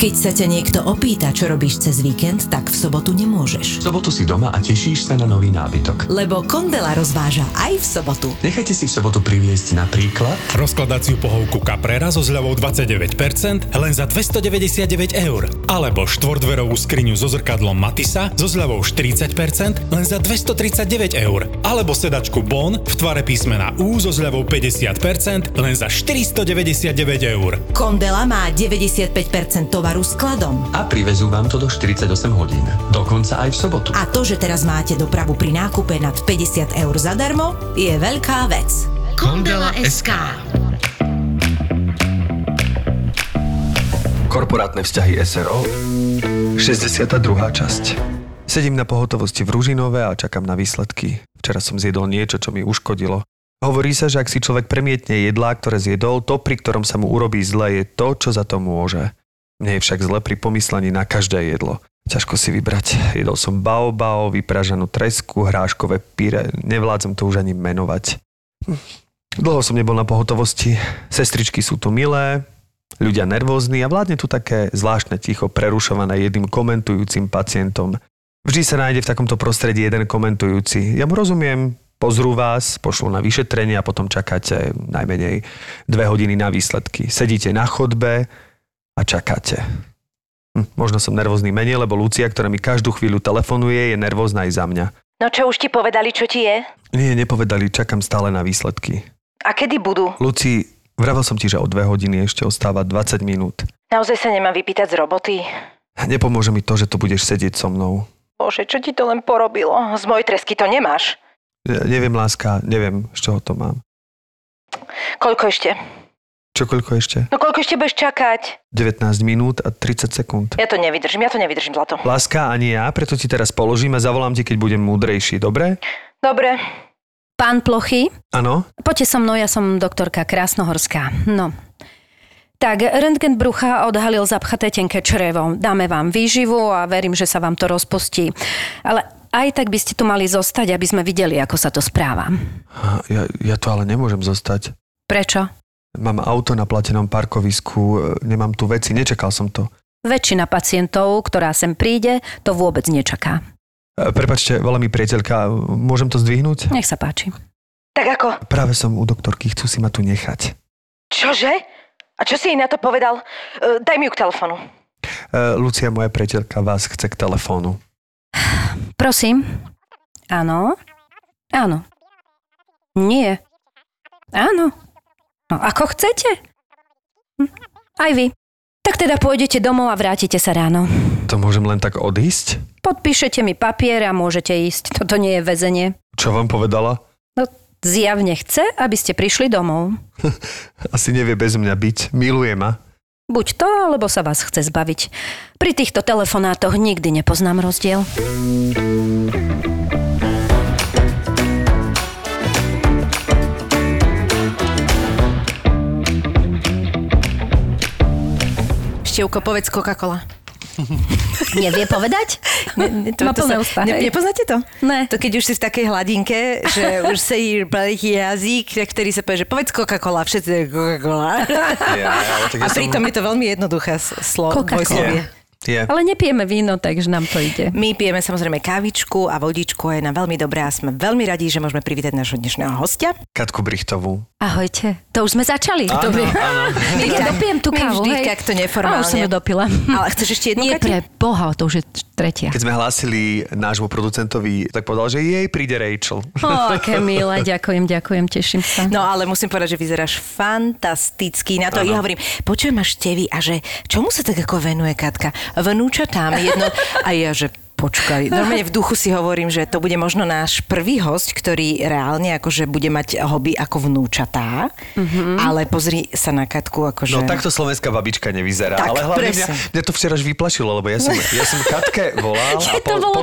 Keď sa ťa niekto opýta, čo robíš cez víkend, tak v sobotu nemôžeš. V sobotu si doma a tešíš sa na nový nábytok. Lebo Kondela rozváža aj v sobotu. Nechajte si v sobotu priviesť napríklad Rozkladaciu pohovku Caprera so zľavou 29% len za 299 eur. Alebo štvordverovú skriňu so zrkadlom Matisa so zľavou 40% len za 239 eur. Alebo sedačku Bon v tvare písmena U so zľavou 50% len za 499 eur. Kondela má 95% tovaru skladom. a privezú vám to do 48 hodín. Dokonca aj v sobotu. A to, že teraz máte dopravu pri nákupe nad 50 eur zadarmo, je veľká vec. Kondela SK. Korporátne vzťahy SRO 62. časť Sedím na pohotovosti v Ružinove a čakám na výsledky. Včera som zjedol niečo, čo mi uškodilo. Hovorí sa, že ak si človek premietne jedlá, ktoré zjedol, to, pri ktorom sa mu urobí zle, je to, čo za to môže. Mne je však zle pri pomyslení na každé jedlo. Ťažko si vybrať. Jedol som bao bao, vypražanú tresku, hráškové píre. Nevládzem to už ani menovať. Hm. Dlho som nebol na pohotovosti. Sestričky sú tu milé, ľudia nervózni a vládne tu také zvláštne ticho prerušované jedným komentujúcim pacientom. Vždy sa nájde v takomto prostredí jeden komentujúci. Ja mu rozumiem, pozrú vás, pošlú na vyšetrenie a potom čakáte najmenej dve hodiny na výsledky. Sedíte na chodbe a čakáte. Hm, možno som nervózny menej, lebo Lucia, ktorá mi každú chvíľu telefonuje, je nervózna aj za mňa. No čo už ti povedali, čo ti je? Nie, nepovedali, čakám stále na výsledky. A kedy budú? Luci, vravel som ti, že o dve hodiny ešte ostáva 20 minút. Naozaj sa nemám vypýtať z roboty? Nepomôže mi to, že tu budeš sedieť so mnou. Bože, čo ti to len porobilo? Z mojej tresky to nemáš. Ja neviem, láska, neviem, z čoho to mám. Koľko ešte? Čo koľko ešte? No koľko ešte budeš čakať? 19 minút a 30 sekúnd. Ja to nevydržím, ja to nevydržím, Zlato. Láska, ani ja, preto ti teraz položím a zavolám ti, keď budem múdrejší, dobre? Dobre. Pán Plochy, Áno? poďte so mnou, ja som doktorka Krásnohorská. No. Tak, rentgen brucha odhalil zapchaté tenké črevo. Dáme vám výživu a verím, že sa vám to rozpustí. Ale aj tak by ste tu mali zostať, aby sme videli, ako sa to správa. Ja, ja to ale nemôžem zostať. Prečo? Mám auto na platenom parkovisku, e, nemám tu veci, nečakal som to. Väčšina pacientov, ktorá sem príde, to vôbec nečaká. E, Prepačte, volá mi priateľka, môžem to zdvihnúť? Nech sa páči. Tak ako? Práve som u doktorky, chcú si ma tu nechať. Čože? A čo si jej na to povedal? E, daj mi ju k telefonu. E, Lucia, moja priateľka, vás chce k telefónu. Prosím. Áno. Áno. Nie. Áno. No, ako chcete. Hm. Aj vy. Tak teda pôjdete domov a vrátite sa ráno. To môžem len tak odísť? Podpíšete mi papier a môžete ísť. Toto nie je väzenie. Čo vám povedala? No, zjavne chce, aby ste prišli domov. Asi nevie bez mňa byť. Miluje ma. Buď to, alebo sa vás chce zbaviť. Pri týchto telefonátoch nikdy nepoznám rozdiel. Števko, povedz Coca-Cola. Nevie povedať? Ne, Má plné ústa, ne, nepoznáte to? Ne. To keď už si v takej hladinke, že už sa jí veľký jazyk, ktorý sa povie, že povedz Coca-Cola, všetci Coca-Cola. Ja, tak A pritom je to veľmi jednoduché s- slo, Coca-Cola. Je. Ale nepijeme víno, takže nám to ide. My pijeme samozrejme kávičku a vodičku je nám veľmi dobré a sme veľmi radi, že môžeme privítať nášho dnešného hostia. Katku Brichtovú. Ahojte. To už sme začali. Áno, to vie. áno. My ja dopijem tú kávu, vždy hej. A neformálne. už som ju dopila. Ale chceš ešte jednu, Nie Kati? pre Boha, to už je tretia. Keď sme hlásili nášmu producentovi, tak povedal, že jej príde Rachel. O, aké milé, ďakujem, ďakujem, teším sa. No ale musím povedať, že vyzeráš fantasticky. Na to ja hovorím, počujem máš tevy a že čomu sa tak ako venuje Katka? Vnúčatám jedno. A ja, že počkaj. Normálne v duchu si hovorím, že to bude možno náš prvý host, ktorý reálne akože bude mať hobby ako vnúčatá, mm-hmm. ale pozri sa na Katku akože... No takto slovenská babička nevyzerá, Tak, ale hlavne mňa, presne. mňa to včera až vyplašilo, lebo ja som, ja som Katke volal a To po, po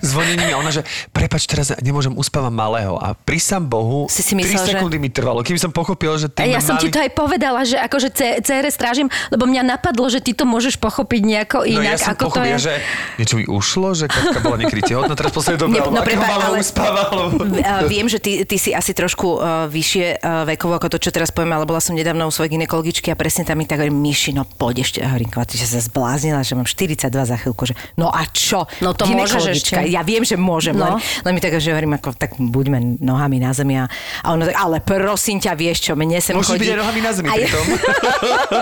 zvonení mi ona, že pre prepač, teraz nemôžem, uspávam malého. A pri sám Bohu, Si si myslel, 3 že- sekundy mi trvalo, kým som pochopil, že A ty ja som ti to aj povedala, že akože C- CR strážim, lebo mňa napadlo, že ty to môžeš pochopiť nejako No inak, ja som ako to pochopil, je. že niečo mi ušlo, že Katka bola niekedy tehotná, teraz Nie, alebo no malá ale- uspáva, alebo... Uh, viem, že ty, ty si asi trošku uh, vyššie uh, vekovo ako to, čo teraz poviem, ale bola som nedávno u svojej ginekologičky a presne tam mi tak hovorí, Myši, no poď ešte. Hovorím, Kvati, že sa zbláznila, že mám 42 za chvíľku, že no a čo? No to môžeš. Ja viem, že môžem, No. len, len mi tak, že hovorím, ako, tak buďme nohami na zemi a, a ono tak, ale prosím ťa, vieš čo, mne sem Môžeš chodí. byť aj nohami na zemi A ja- pritom.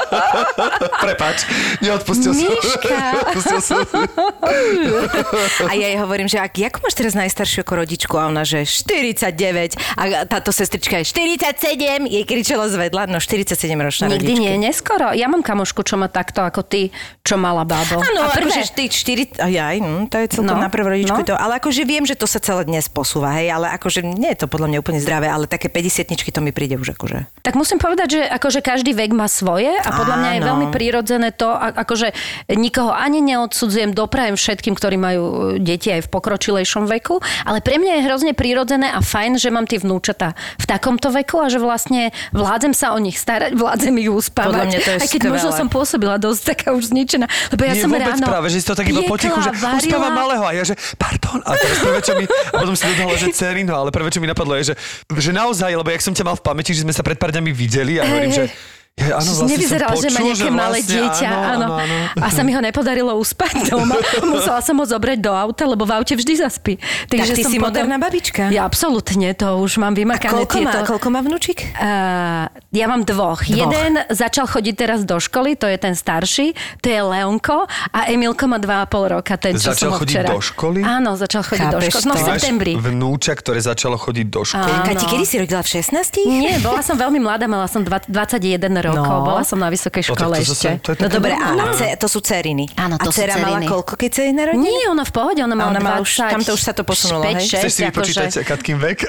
Prepač, neodpustil som. Miška. Odpustil som. A ja jej hovorím, že ak, ako máš teraz najstaršiu ako rodičku? A ona, že 49. A táto sestrička je 47. Jej kričalo zvedla. No 47 ročná Nikdy rodičky. nie, neskoro. Ja mám kamošku, čo má takto ako ty, čo mala bábo. Áno, akože ty 4, aj, hm, to je celkom No, na prvú rodičku no. to, ale akože viem, že to sa celé dnes posúva, hej, ale akože nie je to podľa mňa úplne zdravé, ale také 50 to mi príde už akože. Tak musím povedať, že akože každý vek má svoje a podľa mňa je Áno. veľmi prirodzené to, akože nikoho ani neodsudzujem, doprajem všetkým, ktorí majú e, deti aj v pokročilejšom veku, ale pre mňa je hrozne prirodzené a fajn, že mám tie vnúčata v takomto veku a že vlastne vládzem sa o nich starať, vládzem ich uspávať. Podľa mňa to je aj keď možno skvelé. som pôsobila dosť taká už zničená, lebo ja Nie, som vôbec ráno práve, že si to tak iba potichu, že uspáva malého a ja, že pardon. A teraz prvé, čo mi, a potom si dodala, že cerino, ale prvé, čo mi napadlo je, že, že naozaj, lebo jak som ťa mal v pamäti, že sme sa pred pár dňami videli a hovorím, že ja, áno, Že vlastne Nevyzeral, som že má počul, nejaké malé vlastne, dieťa. Áno, áno, áno. A sa mi ho nepodarilo uspať doma. Musela som ho zobrať do auta, lebo v aute vždy zaspí. Tak ty som si moderná babička. Ja absolútne, to už mám A vymakané koľko má, tieto. koľko má vnúčik? Uh, ja mám dvoch. Dvoch. Jeden začal chodiť teraz do školy, to je ten starší, to je Leonko a Emilko má dva a pol roka, ten, čo Začal som ho chodiť včera. do školy? Áno, začal chodiť do Chápeš školy. No v septembri. Vnúča, ktoré začalo chodiť do školy. Áno. Kati, kedy si rodila v 16? Nie, bola som veľmi mladá, mala som dva- 21 rokov, No. bola som na vysokej O, tak škole to ešte. zase- to je No dobre, a ce, to sú ceriny. Áno, to a sú dcera mala koľko, keď sa jej narodila? Nie, ona v pohode, ona mala ona mala 20, už- tam to už sa to posunulo, hej? 5, 6, Chceš si vypočítať akože... Katkin vek?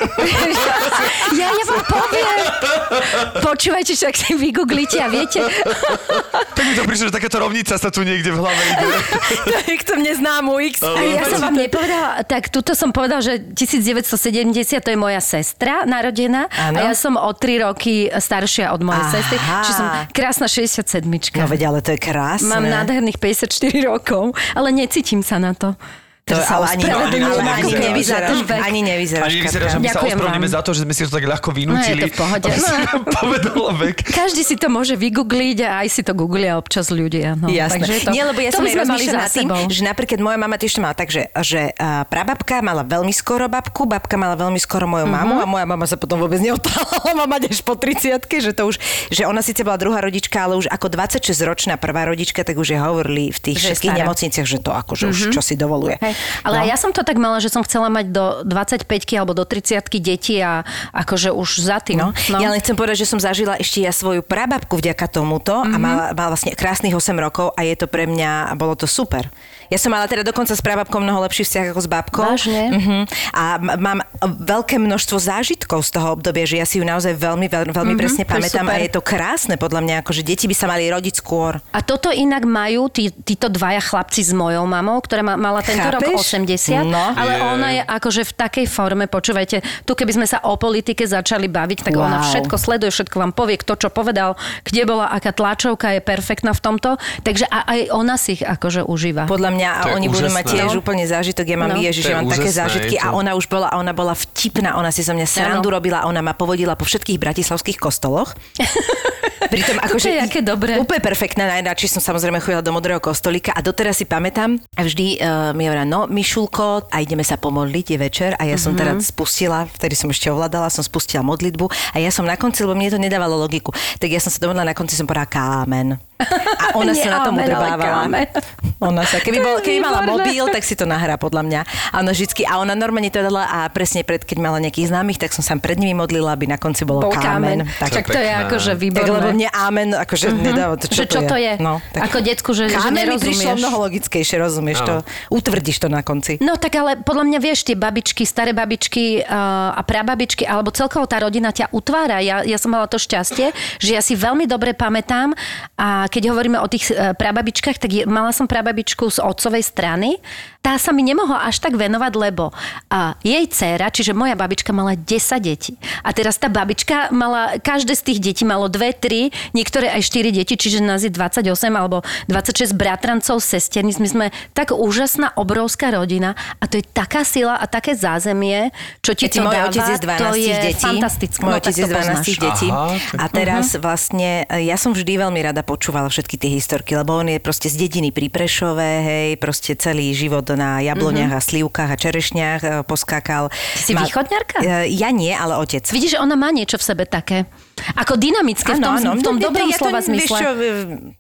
Ja, ja vám poviem. Počúvajte, však si vygooglite a viete. tak mi to prišlo, že takáto rovnica sa tu niekde v hlave ide. To je k tomu neznámu X. A ja som vám nepovedala, tak tuto som povedal, že 1970 to je moja sestra narodená Áno. a ja som o 3 roky staršia od mojej Aha. sestry, čiže som krásna 67 No veď, ale to je krásne. Mám nádherných 54 rokov, ale necítim sa na to. To, sa ale ani, ani keby za nevyzeráš, ani nevyzeráš. Ani nevyzerá, že Katka. my sa vám. za to, že sme si to tak ľahko vynútili. No, je to v pohode. No. vek. Každý si to môže vygoogliť a aj si to googlia občas ľudia. No, Jasné. Takže to, Nie, lebo ja to som aj rozmýšľala za nad tým, že napríklad moja mama tiež to mala tak, že, že uh, prababka mala veľmi skoro babku, babka mala veľmi skoro moju mamu Mhm. a moja mama sa potom vôbec neotála mama až po 30 že to už, že ona síce bola druhá rodička, ale už ako 26-ročná prvá rodička, tak už je hovorili v tých všetkých nemocniciach, že to akože už čo si dovoluje. Hej. Ale no. ja som to tak mala, že som chcela mať do 25 alebo do 30 detí a akože už za tým. No. No. Ja len chcem povedať, že som zažila ešte ja svoju prababku vďaka tomuto Mhm. mm-hmm. a mala, mala vlastne krásnych 8 rokov a je to pre mňa, bolo to super. Ja som mala teda dokonca s prababkou mnoho lepší vzťah ako s babkou. Vážne? Uh-huh. A m- mám veľké množstvo zážitkov z toho obdobia, že ja si ju naozaj veľmi, veľmi, veľmi Mhm, presne pamätám a super. je to krásne podľa mňa, ako že deti by sa mali rodiť skôr. A toto inak majú tí, títo dvaja chlapci s mojou mamou, ktorá ma, mala tento rok Chápeš? 80, No. ale Je. ona je akože v takej forme, počúvajte, tu keby sme sa o politike začali baviť, tak Wow. ona všetko sleduje, všetko vám povie, kto čo povedal, kde bola, aká tlačovka je perfektná v tomto, takže a, aj ona si ich akože užíva. Podľa mňa a To oni budú mať úžasné. tiež No. úplne zážitok. Ja mám, No. ježiš, To je ja mám také úžasné, zážitky je to. a ona už bola, a ona bola vtipná, ona si zo mňa srandu Áno. robila, ona ma povodila po všetkých bratislavských kostoloch. Pritom akože... je aké dobré. Úplne perfektná, najradšej som samozrejme chodila do modrého kostolíka a doteraz si pamätám a vždy uh, mi hovorila, no Mišulko, a ideme sa pomodliť, je večer a ja som Mhm. teraz spustila, vtedy som ešte ovládala, som spustila modlitbu a ja som na konci, lebo mne to nedávalo logiku, tak ja som sa domodla na konci, som povedala kámen. A ona Nie sa na tom udrbávala. Ona sa, keby, je bol, keby mala mobil, tak si to nahrá podľa mňa. A ona vždycky, a ona normálne to dala a presne pred, keď mala nejakých známych, tak som sa pred nimi modlila, aby na konci bolo Bol kámen. kámen. Tak, Tak to je akože tak, výborné. lebo mne amen, akože mm-hmm. nedáva to, čo, Že čo to je? No, Ako decku, že- že kámen mi prišlo nerozumieš. mnoho logickejšie, rozumieš to? Utvrdíš to na konci. No tak ale podľa mňa vieš, tie babičky, staré babičky uh, a prababičky, alebo celkovo tá rodina ťa utvára. Ja, ja som mala to šťastie, že ja si veľmi dobre pamätám a keď hovoríme o tých uh, prababičkách, tak je, mala som prababičku, prababičku z otcovej strany. Tá sa mi nemohla až tak venovať, lebo a jej dcéra, čiže moja babička mala 10 detí. A teraz tá babička mala, každé z tých detí malo 2, 3, niektoré aj 4 deti, čiže nás je 28 alebo 26 bratrancov, sesterníc. My sme tak úžasná, obrovská rodina a to je taká sila a také zázemie, čo ti Keď to môj dáva, otec je z 12 to je detí. fantastické. Môj No, otec je z 12 poznáš. detí. Aha, a teraz vlastne, e, ja som vždy veľmi rada počúvala všetky tie historky, lebo on je proste z dediny pri Prešove, hej, proste celý život na jabloniach a slívkach a čerešniach e, poskákal. Si východňarka? E, Ja nie, ale otec. Vidíš, že ona má niečo v sebe také. Ako dynamické v tom, v tom ne, dobrom ja to- slova vieš zmysle. čo,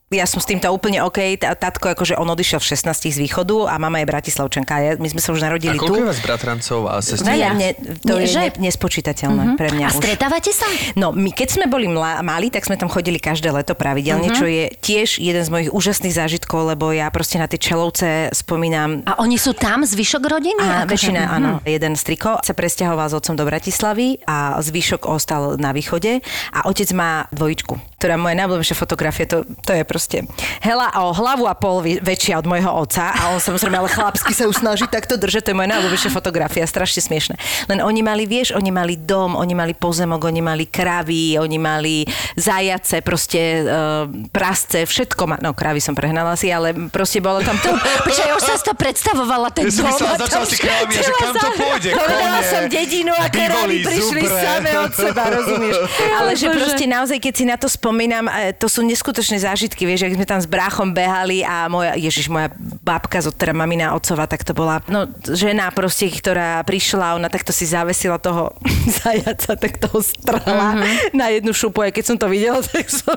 ja som s týmto úplne OK. Tatko, akože on odišiel v 16 z východu a mama je Bratislavčanka. Ja, my sme sa už A narodili tu. koľko je vás bratrancov a sestier? Mne, to Nie, je že? ne, nespočítateľné Mhm. pre mňa A už. stretávate sa? No, my keď sme boli mla, mali, tak sme tam chodili každé leto pravidelne, Mhm. čo je tiež jeden z mojich úžasných zážitkov, lebo ja proste na tie čelovce spomínam A oni sú tam, zvyšok rodiny? a Akože- väčšina, Mhm. áno. Jeden striko sa presťahoval s otcom do Bratislavy a zvyšok ostal na východe a otec má dvojičku, ktorá moja najobľúbenejšia fotografia, to, to je proste hela o hlavu a pol väčšia od môjho otca a on samozrejme ale chlapsky sa už snaží takto držať, to je moja najobľúbenejšia fotografia, strašne smiešne. Len oni mali, vieš, oni mali dom, oni mali pozemok, oni mali kravy, oni mali zajace, proste uh, prasce, všetko ma, no kravy som prehnala si, ale proste bolo tam to, Počkaj, už som si to predstavovala, ten Ja dom. myslel, a začal to- si kráľmi, a že kam to pôjde, Povedala som dedinu a kravy prišli same od seba, rozumieš? Ale že proste naozaj, keď si na to spomínam, e, to sú neskutočné zážitky, vieš, ak sme tam s bráchom behali a moja, ježiš, moja babka, zo teda mamina otcova, tak to bola no, žena proste, ktorá prišla, ona takto si zavesila toho zajaca, tak toho strala na jednu šupu, aj keď som to videla, tak som,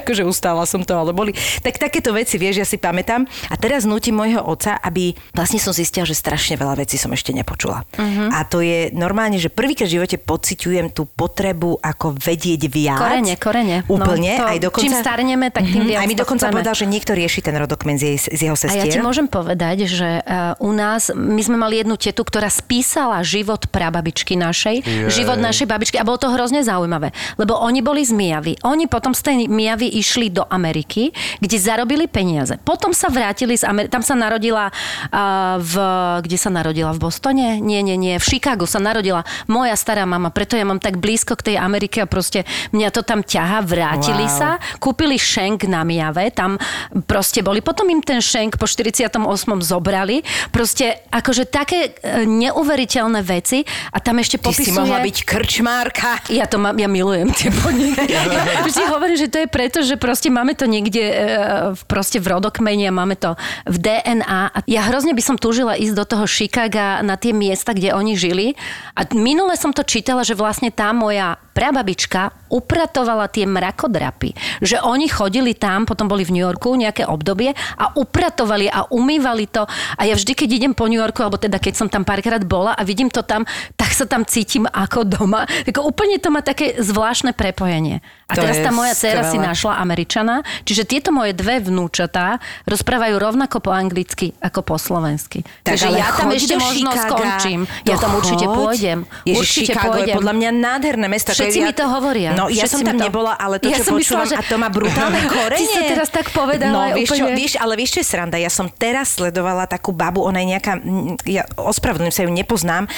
akože ustála som to, ale boli. Tak takéto veci, vieš, ja si pamätám. A teraz nutím môjho otca, aby vlastne som zistila, že strašne veľa vecí som ešte nepočula. A to je normálne, že prvýkrát v živote pociťujem tú potrebu ako vedieť viac. Korene, korene. Úplne. No, to, aj dokonca, čím starneme, tak tým Mhm. viac Aj mi dokonca chceme. povedal, že niekto rieši ten rodokmen z, jej, z jeho A sestier. ja ti môžem povedať, že uh, u nás, my sme mali jednu tetu, ktorá spísala život prababičky našej, Jej. život našej babičky a bolo to hrozne zaujímavé, lebo oni boli z Mijavy. Oni potom z tej Mijavy išli do Ameriky, kde zarobili peniaze. Potom sa vrátili z Ameriky, tam sa narodila uh, v, kde sa narodila? V Bostone? Nie, nie, nie, v Chicagu sa narodila moja stará mama, preto ja mám tak blízko k tej Amerike a proste mňa to tam ťaha, vrátili Wow. sa, kúpili šenk na Mijave, tam proste boli. Potom im ten šenk po 48. zobrali. Proste akože také e, neuveriteľné veci a tam ešte Ty popisuje... si mohla byť krčmárka. Ja to mám, ja milujem tie podniky. Ja vždy hovorím, že to je preto, že proste máme to niekde e, v- proste v rodokmeni a máme to v DNA. A ja hrozne by som túžila ísť do toho Chicaga na tie miesta, kde oni žili. A minule som to čítala, že vlastne tá moja prababička upratovala tie mrakodrapy. Že oni chodili tam, potom boli v New Yorku nejaké obdobie a upratovali a umývali to. A ja vždy, keď idem po New Yorku, alebo teda keď som tam párkrát bola a vidím to tam, tak sa tam cítim ako doma. Tako úplne to má také zvláštne prepojenie. A To teraz tá moja dcéra si našla Američana, čiže tieto moje dve vnúčatá rozprávajú rovnako po anglicky ako po slovensky. Takže ja tam ešte možno Chicaga. skončím. Ja tam určite choď. pôjdem. Ježiš, určite Chicago pôjdem. je podľa mňa nádherné mesto. Všetci ja, mi to hovoria. No, ja Všetci som tam to- nebola, ale to, Ja čo som počúvam, myslela, že- a to má brutálne korene. Ty si teraz tak povedala, No, vieš čo, úplne. vieš, ale vieš, čo je sranda? Ja som teraz sledovala takú babu, ona je nejaká, ja ospravedlňujem sa ju, nepoznám, uh,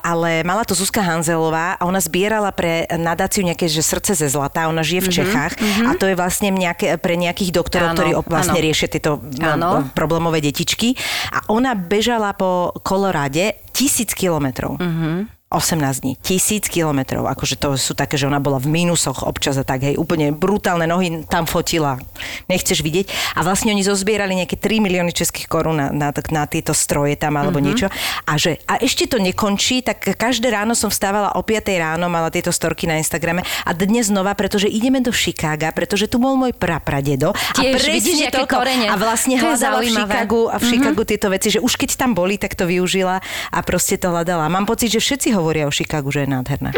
ale mala to Zuzka Hanzelová a ona zbierala pre nadáciu nejaké, že srdce ze zlata, ona žije v Čechách a to je vlastne nejaké, pre nejakých doktorov, Mhm, Áno, ktorí vlastne áno. riešia tieto Áno. no, problémové detičky. A ona bežala po Kolorade tisíc kilometrov. Mhm. 18 dní, tisíc kilometrov, akože to sú také, že ona bola v mínusoch občas a tak, hej, úplne brutálne nohy tam fotila, nechceš vidieť. A vlastne oni zozbierali nejaké 3 milióny českých korún na, na, na tieto stroje tam alebo mm-hmm. niečo. A, že, a ešte to nekončí, tak každé ráno som vstávala o 5 ráno, mala tieto storky na Instagrame a dnes znova, pretože ideme do Chicaga, pretože tu bol môj prapradedo. Tiež, a vidíš, aké toto. korene. A vlastne To hľadala v. Chicagu a v Chicagu tieto veci, že už keď tam boli, tak to využila a proste to hľadala. Mám pocit, že všetci hovoria o Chicagu, že je nádherné.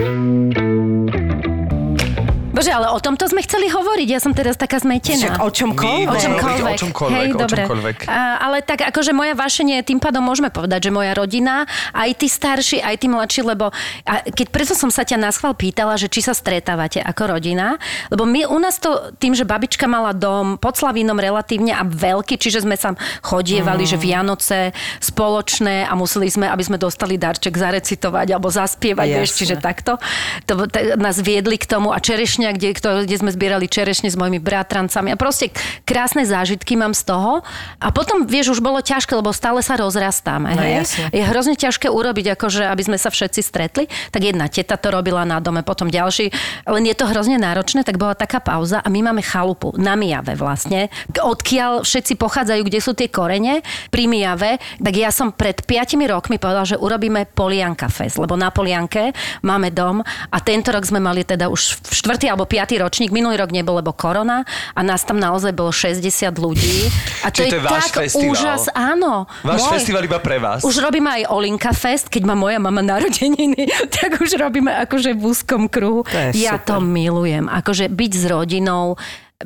Bože, ale o tomto sme chceli hovoriť, ja som teraz taká zmetená. Však o čomkoľvek. hovoriť čomkoľvek. o čomkoľvek, Hej, o dobre. čomkoľvek. A, ale tak akože moja vášenie, tým pádom môžeme povedať, že moja rodina, aj tí starší, aj tí mladší, lebo a keď preto som sa ťa na schvál pýtala, že či sa stretávate ako rodina, lebo my u nás to tým, že babička mala dom pod Slavínom relatívne a veľký, čiže sme sa chodievali, Mm. že Vianoce spoločné a museli sme, aby sme dostali darček zarecitovať alebo zaspievať, vieš, čiže takto. To, t- nás viedli k tomu a čerešňa, kde, kde sme zbierali čerešne s mojimi bratrancami a proste krásne zážitky mám z toho. A potom, vieš, už bolo ťažké, lebo stále sa rozrastáme. No, hej? jasne. Je hrozne ťažké urobiť, akože, aby sme sa všetci stretli. Tak jedna teta to robila na dome, potom ďalší. Len je to hrozne náročné, tak bola taká pauza a my máme chalupu na Mijave vlastne, odkiaľ všetci pochádzajú, kde sú tie korene, pri Mijave. Tak ja som pred 5 rokmi povedala, že urobíme Polianka Fest, lebo na Polianke máme dom a tento rok sme mali teda už v štvrtý alebo piatý ročník, minulý rok nebol, lebo korona a nás tam naozaj bolo 60 ľudí. A to Čiže je, to je váš tak festival. úžas, áno. Váš festival iba pre vás. Už robíme aj Olinka Fest, keď má moja mama narodeniny, tak už robíme akože v úzkom kruhu. To ja super. to milujem. Akože byť s rodinou,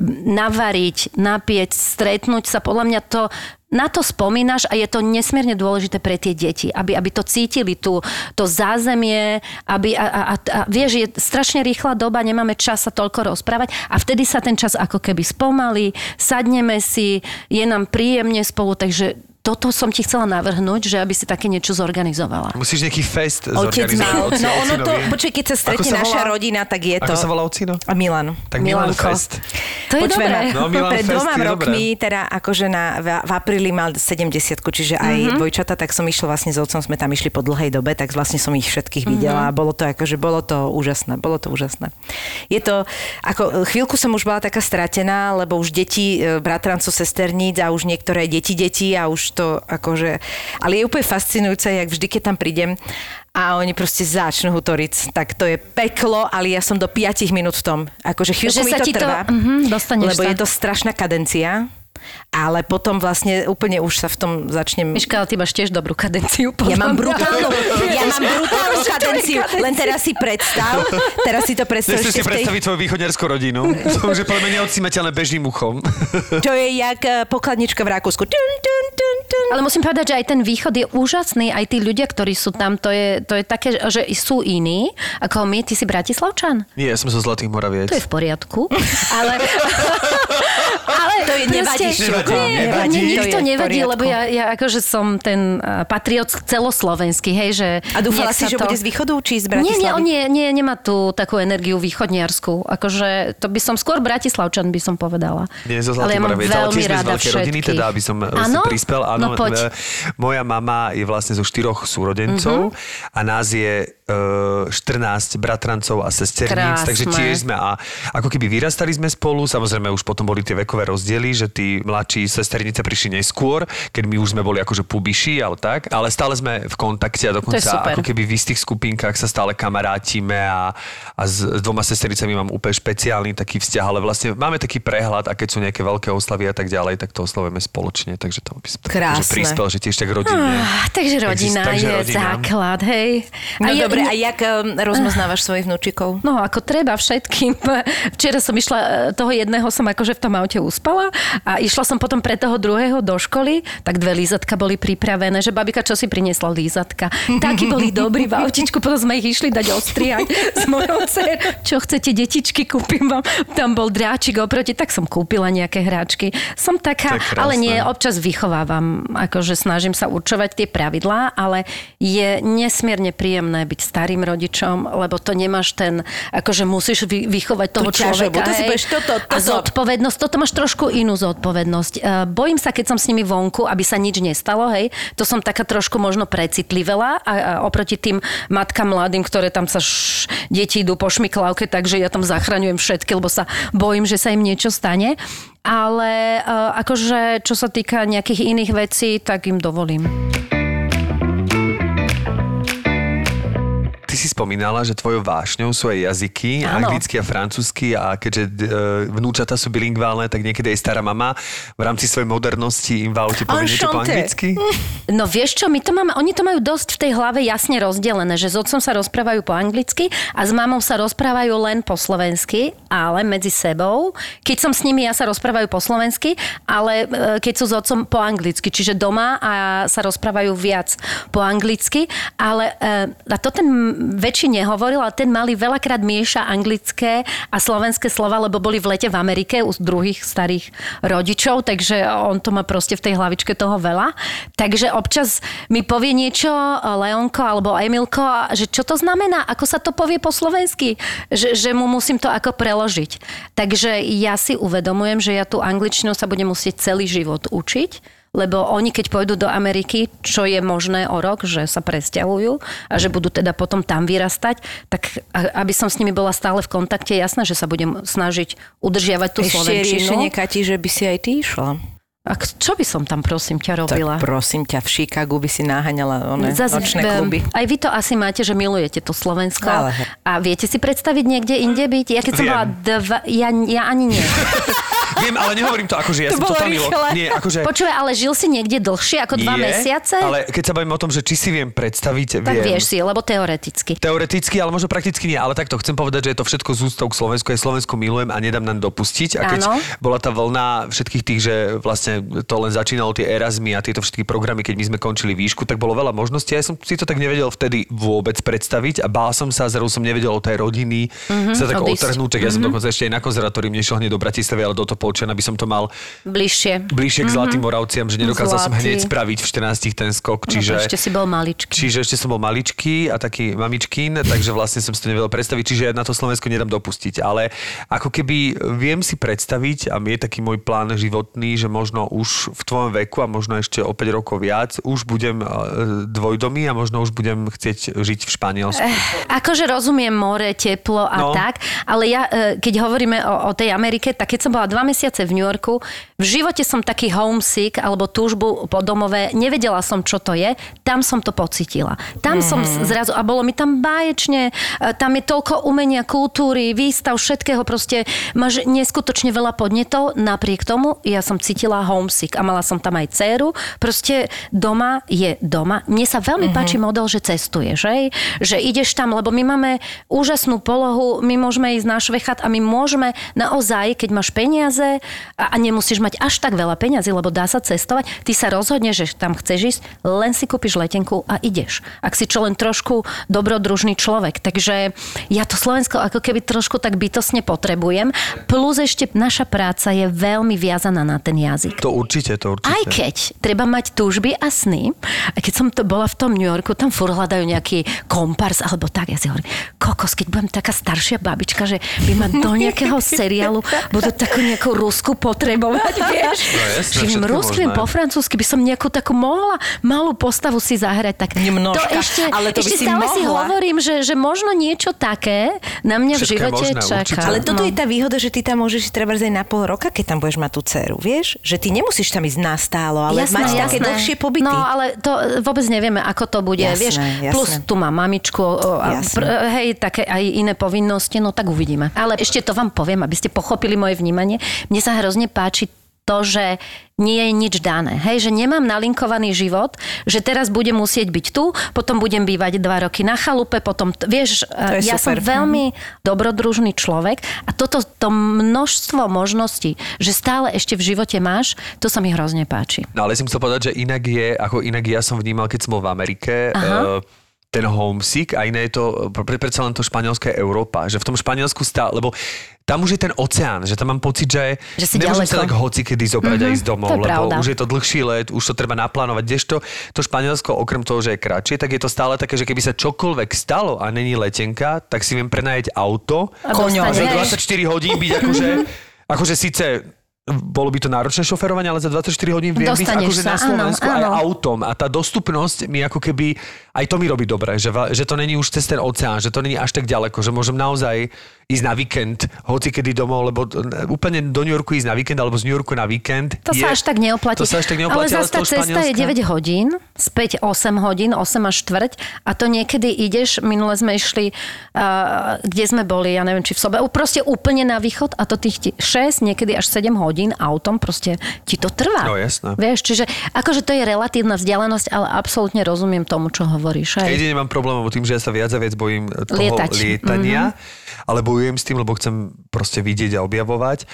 navariť, napieť, stretnúť sa, podľa mňa to na to spomínaš a je to nesmierne dôležité pre tie deti, aby, aby to cítili, tú, to zázemie, aby, a, a, a vieš, je strašne rýchla doba, nemáme čas sa toľko rozprávať a vtedy sa ten čas ako keby spomalí, sadneme si, je nám príjemne spolu, takže toto som ti chcela navrhnúť, že aby si také niečo zorganizovala. Musíš nejaký fest Otec zorganizovať. Oci- No ono to, počuj, keď sa stretne naša volá? rodina, tak je to... Ako sa volá ocino? A Milan. Tak Milan Milanko. Fest. To je Počujem, dobré. No, Milan pred dvoma rokmi, teda akože na, v, v apríli mal 70 čiže aj Mhm. dvojčata, tak som išla vlastne s otcom, sme tam išli po dlhej dobe, tak vlastne som ich všetkých Mhm. videla a bolo to akože, bolo to úžasné, bolo to úžasné. Je to, ako chvíľku som už bola taká stratená, lebo už deti, e, bratrancov, sesterníc a už niektoré deti, deti a už to akože, ale je úplne fascinujúce, jak vždy, keď tam prídem a oni proste začnú hutoriť, tak to je peklo, ale ja som do 5 minút v tom. Akože chvíľku Že mi to to- trvá, dostaneš lebo sa. je to strašná kadencia, ale potom vlastne úplne už sa v tom začnem... Miška, ale ty máš tiež dobrú kadenciu. Ja mám brutálnu, ja mám brutálnu to kadenciu. Len teraz si predstav, teraz si to predstav Nechceš si tej, predstaviť tvoju východňarskú rodinu? To už je podľa mňa neodsímateľné bežným uchom. čo je jak eh, pokladnička v Rakúsku. Tun, tun, tun, tun. Ale musím povedať, že aj ten východ je úžasný, aj tí ľudia, ktorí sú tam, to je, to je také, že sú iní, ako my. Ty si Bratislavčan? Nie, ja som zo Zlatých Moraviec. To je v poriadku. Ale To je nevadí. Nie, Nevadí. nie, nič To to je v nevadí, lebo ja, ja akože som ten uh, patriot celoslovenský, hej, že... A dúfala si, že to... bude z východu, či z Nie, nie, Bratislavy? on nie, nie, nemá tú takú energiu východniarskú. Akože to by som skôr Bratislavčan by som povedala. Nie, zo ale ja mám ale veľmi tiež z rada rodiny, teda aby som e, Áno? si prispel. Áno, No poď. e, moja mama je vlastne zo štyroch súrodencov Mhm. a nás je e, 14 bratrancov a sesterníc, Krásne. takže tiež sme a ako keby vyrastali sme spolu, samozrejme už potom boli tie vekové rozdiely, že tí mladší sesternice prišli neskôr, keď my už sme boli akože pubiši, ale tak, ale stále sme v kontakte a dokonca ako keby v istých skupinkách sa stále kamarátime a, a s, s dvoma sesternicami mám úplne špeciálny taký vzťah, ale vlastne máme taký prehľad a keď sú nejaké veľké oslavy a tak ďalej, tak to oslavujeme spoločne, takže to by som tak Krásne. akože prispel, že tiež tak rodine. Ah, takže rodina Exist- takže je rodina. základ, hej. No je- dobre, a jak um, rozmoznávaš svojich vnúčikov? No ako treba všetkým. Včera som išla, e, toho jedného som akože v tom aute uspala a išla som potom pre toho druhého do školy, tak dve lízatka boli pripravené, že babika čo si priniesla lízatka. Takí boli dobrí v autičku, potom sme ich išli dať ostriať s mojou dcer. Čo chcete, detičky, kúpim vám. Tam bol dráčik oproti, tak som kúpila nejaké hráčky. Som taká, To ale nie, občas vychovávam, akože snažím sa určovať tie pravidlá, ale je nesmierne príjemné byť starým rodičom, lebo to nemáš ten, akože musíš vy, vychovať toho ťažobu, človeka. to si hej. povieš, toto, A toto. zodpovednosť, toto máš trošku inú zodpovednosť. E, Bojím sa, keď som s nimi vonku, aby sa nič nestalo, hej. To som taká trošku možno precitlivela a, a oproti tým matkám mladým, ktoré tam sa š, deti idú po šmiklavke, takže ja tam zachraňujem všetky, lebo sa bojím, že sa im niečo stane. Ale uh, akože, čo sa týka nejakých iných vecí, tak im dovolím. Spomínala, že tvojou vášňou sú aj jazyky, Áno. anglicky a francúzsky a keďže e, vnúčata sú bilingválne, tak niekedy aj stará mama v rámci svojej modernosti im v aute povie niečo po anglicky. No vieš čo, my to máme, oni to majú dosť v tej hlave jasne rozdelené, že s otcom sa rozprávajú po anglicky a s mamou sa rozprávajú len po slovensky, ale medzi sebou. Keď som s nimi, ja sa rozprávajú po slovensky, ale e, keď sú s otcom po anglicky, čiže doma a sa rozprávajú viac po anglicky, ale e, a to ten väčší nehovoril, ale ten malý veľakrát mieša anglické a slovenské slova, lebo boli v lete v Amerike u druhých starých rodičov, takže on to má proste v tej hlavičke toho veľa. Takže občas mi povie niečo Leonko alebo Emilko, že čo to znamená, ako sa to povie po slovensky, že, že mu musím to ako preložiť. Takže ja si uvedomujem, že ja tú angličtinu sa budem musieť celý život učiť, lebo oni keď pôjdu do Ameriky, čo je možné o rok, že sa presťahujú a že budú teda potom tam vyrastať, tak aby som s nimi bola stále v kontakte, jasné, že sa budem snažiť udržiavať tú Ešte slovenčinu. riešenie, Kati, že by si aj ty išla. A čo by som tam prosím ťa robila? Tak prosím ťa, v Chicagu by si naháňala one Zas- nočné kluby. Aj vy to asi máte, že milujete to Slovensko. Ale. A viete si predstaviť niekde inde byť? Ja keď som Viem. bola dva, ja, ja ani nie. Viem, ale nehovorím to ako, že ja To som bolo totálny rýchle. lo- Nie, akože... Počúvaj, ale žil si niekde dlhšie ako dva nie, mesiace? Ale keď sa bavím o tom, že či si viem predstaviť, tak viem. vieš si, lebo teoreticky. Teoreticky, ale možno prakticky nie. Ale takto chcem povedať, že je to všetko z k Slovensku. Ja Slovensko milujem a nedám nám dopustiť. A keď Áno. bola tá vlna všetkých tých, že vlastne to len začínalo tie Erasmy a tieto všetky programy, keď my sme končili výšku, tak bolo veľa možností. Ja som si to tak nevedel vtedy vôbec predstaviť a bál som sa, zrazu som nevedel od tej rodiny mm-hmm, sa tak Mhm, odísť. otrhnúť. Tak ja som dokonca ešte aj na konzervatórium nešiel hneď do Bratislavy, ale do Topolčana by som to mal Bližšie. bližšie k Zlatým Moravciam, že nedokázal som Mhm. Zlatý. hneď spraviť v 14 ten skok. No, Čiže... to ešte si bol maličký. Čiže ešte som bol maličký a taký mamičkín, takže vlastne som si to nevedel predstaviť, čiže ja na to Slovensko nedám dopustiť. Ale ako keby viem si predstaviť, a je taký môj plán životný, že možno už v tvojom veku a možno ešte o 5 rokov viac, už budem e, dvojdomý a možno už budem chcieť žiť v Španielsku. Akože rozumiem more, teplo a No. tak, ale ja, e, keď hovoríme o, o tej Amerike, tak keď som bola dva mesiace v New Yorku, v živote som taký homesick alebo túžbu po domove, nevedela som, čo to je, tam som to pocitila. Tam som Mhm. zrazu, a bolo mi tam báječne, e, tam je toľko umenia, kultúry, výstav, všetkého, proste máš neskutočne veľa podnetov, napriek tomu ja som cítila homesick a mala som tam aj dceru, proste doma je doma. Mne sa veľmi páči model, že cestuješ, hej? že ideš tam, lebo my máme úžasnú polohu, my môžeme ísť na švechat a my môžeme naozaj, keď máš peniaze a, a nemusíš mať až tak veľa peniazy, lebo dá sa cestovať, ty sa rozhodneš, že tam chceš ísť, len si kúpiš letenku a ideš. Ak si čo len trošku dobrodružný človek. Takže ja to Slovensko ako keby trošku tak bytosne potrebujem. Plus ešte naša práca je veľmi viazaná na ten jazyk. To určite, to určite. Aj keď treba mať túžby a sny. A keď som to bola v tom New Yorku, tam furt hľadajú nejaký kompars alebo tak. Ja si hovorím, kokos, keď budem taká staršia babička, že by ma do nejakého seriálu budú takú nejakú rusku potrebovať, vieš. No jasné, že po francúzsky by som nejakú takú mohla malú postavu si zahrať. Tak Nemnožka, to ešte, ale to by ešte si stále si mohla. hovorím, že, že možno niečo také na mňa v Všetko je živote možné, čaká. určite. Ale toto No. je tá výhoda, že ty tam môžeš ísť treba aj na pol roka, keď tam budeš mať tú dceru, vieš? Že ty nemusíš tam ísť nastálo, ale mať také dlhšie pobyty. No, ale to e, vôbec nevieme, ako to bude. Jasné, vieš, jasné. plus tu má mamičku, o, a Jasné. pr, hej, také aj iné povinnosti, no tak uvidíme. Ale ešte to vám poviem, aby ste pochopili moje vnímanie. Mne sa hrozne páči to, že nie je nič dané. Hej, že nemám nalinkovaný život, že teraz budem musieť byť tu, potom budem bývať dva roky na chalupe, potom, vieš, ja som super. veľmi dobrodružný človek a toto to množstvo možností, že stále ešte v živote máš, to sa mi hrozne páči. No ale som chcel povedať, že inak je, ako inak ja som vnímal, keď som bol v Amerike, Aha. uh, ten homesick a iné je to, pre- predsa len to Španielsko je Európa, že v tom Španielsku stále, lebo tam už je ten oceán, že tam mám pocit, že, Že si nemôžem ďaleko. sa tak hoci kedy zobrať a ísť domov, to je lebo pravda. už je to dlhší let, už to treba naplánovať. Kdežto to Španielsko, okrem toho, že je kratšie, tak je to stále také, že keby sa čokoľvek stalo a není letenka, tak si viem prenajať auto A a za dostaneš- 24 hodín byť akože, akože síce bolo by to náročné šoferovanie, ale za 24 hodín viem byť akože sa, na Slovensku áno, aj áno. autom a tá dostupnosť mi ako keby, aj to mi robí dobre, že, že to není už cez ten oceán, že to není až tak ďaleko, že môžem naozaj ísť na víkend, hoci kedy domov, lebo t- úplne do New Yorku ísť na víkend alebo z New Yorku na víkend To je, sa až tak neoplatí. To sa až tak ale neoplatí, zase tá cesta je Španielska- 9 hodín, späť 8 hodín, 8 až štvrť a to niekedy ideš, minule sme išli, uh, kde sme boli, ja neviem, či v sobe, proste úplne na východ a to tých ti- 6, niekedy až 7 hodín autom, proste ti to trvá. No, jasné. Vieš, čiže akože to je relatívna vzdialenosť, ale absolútne rozumiem tomu, čo hovoríš. Hej. Jedine mám problém tým, že ja sa viac a viac bojím toho Lietať. Mhm. lietania, mm-hmm. ale bojujem s tým, lebo chcem proste vidieť a objavovať.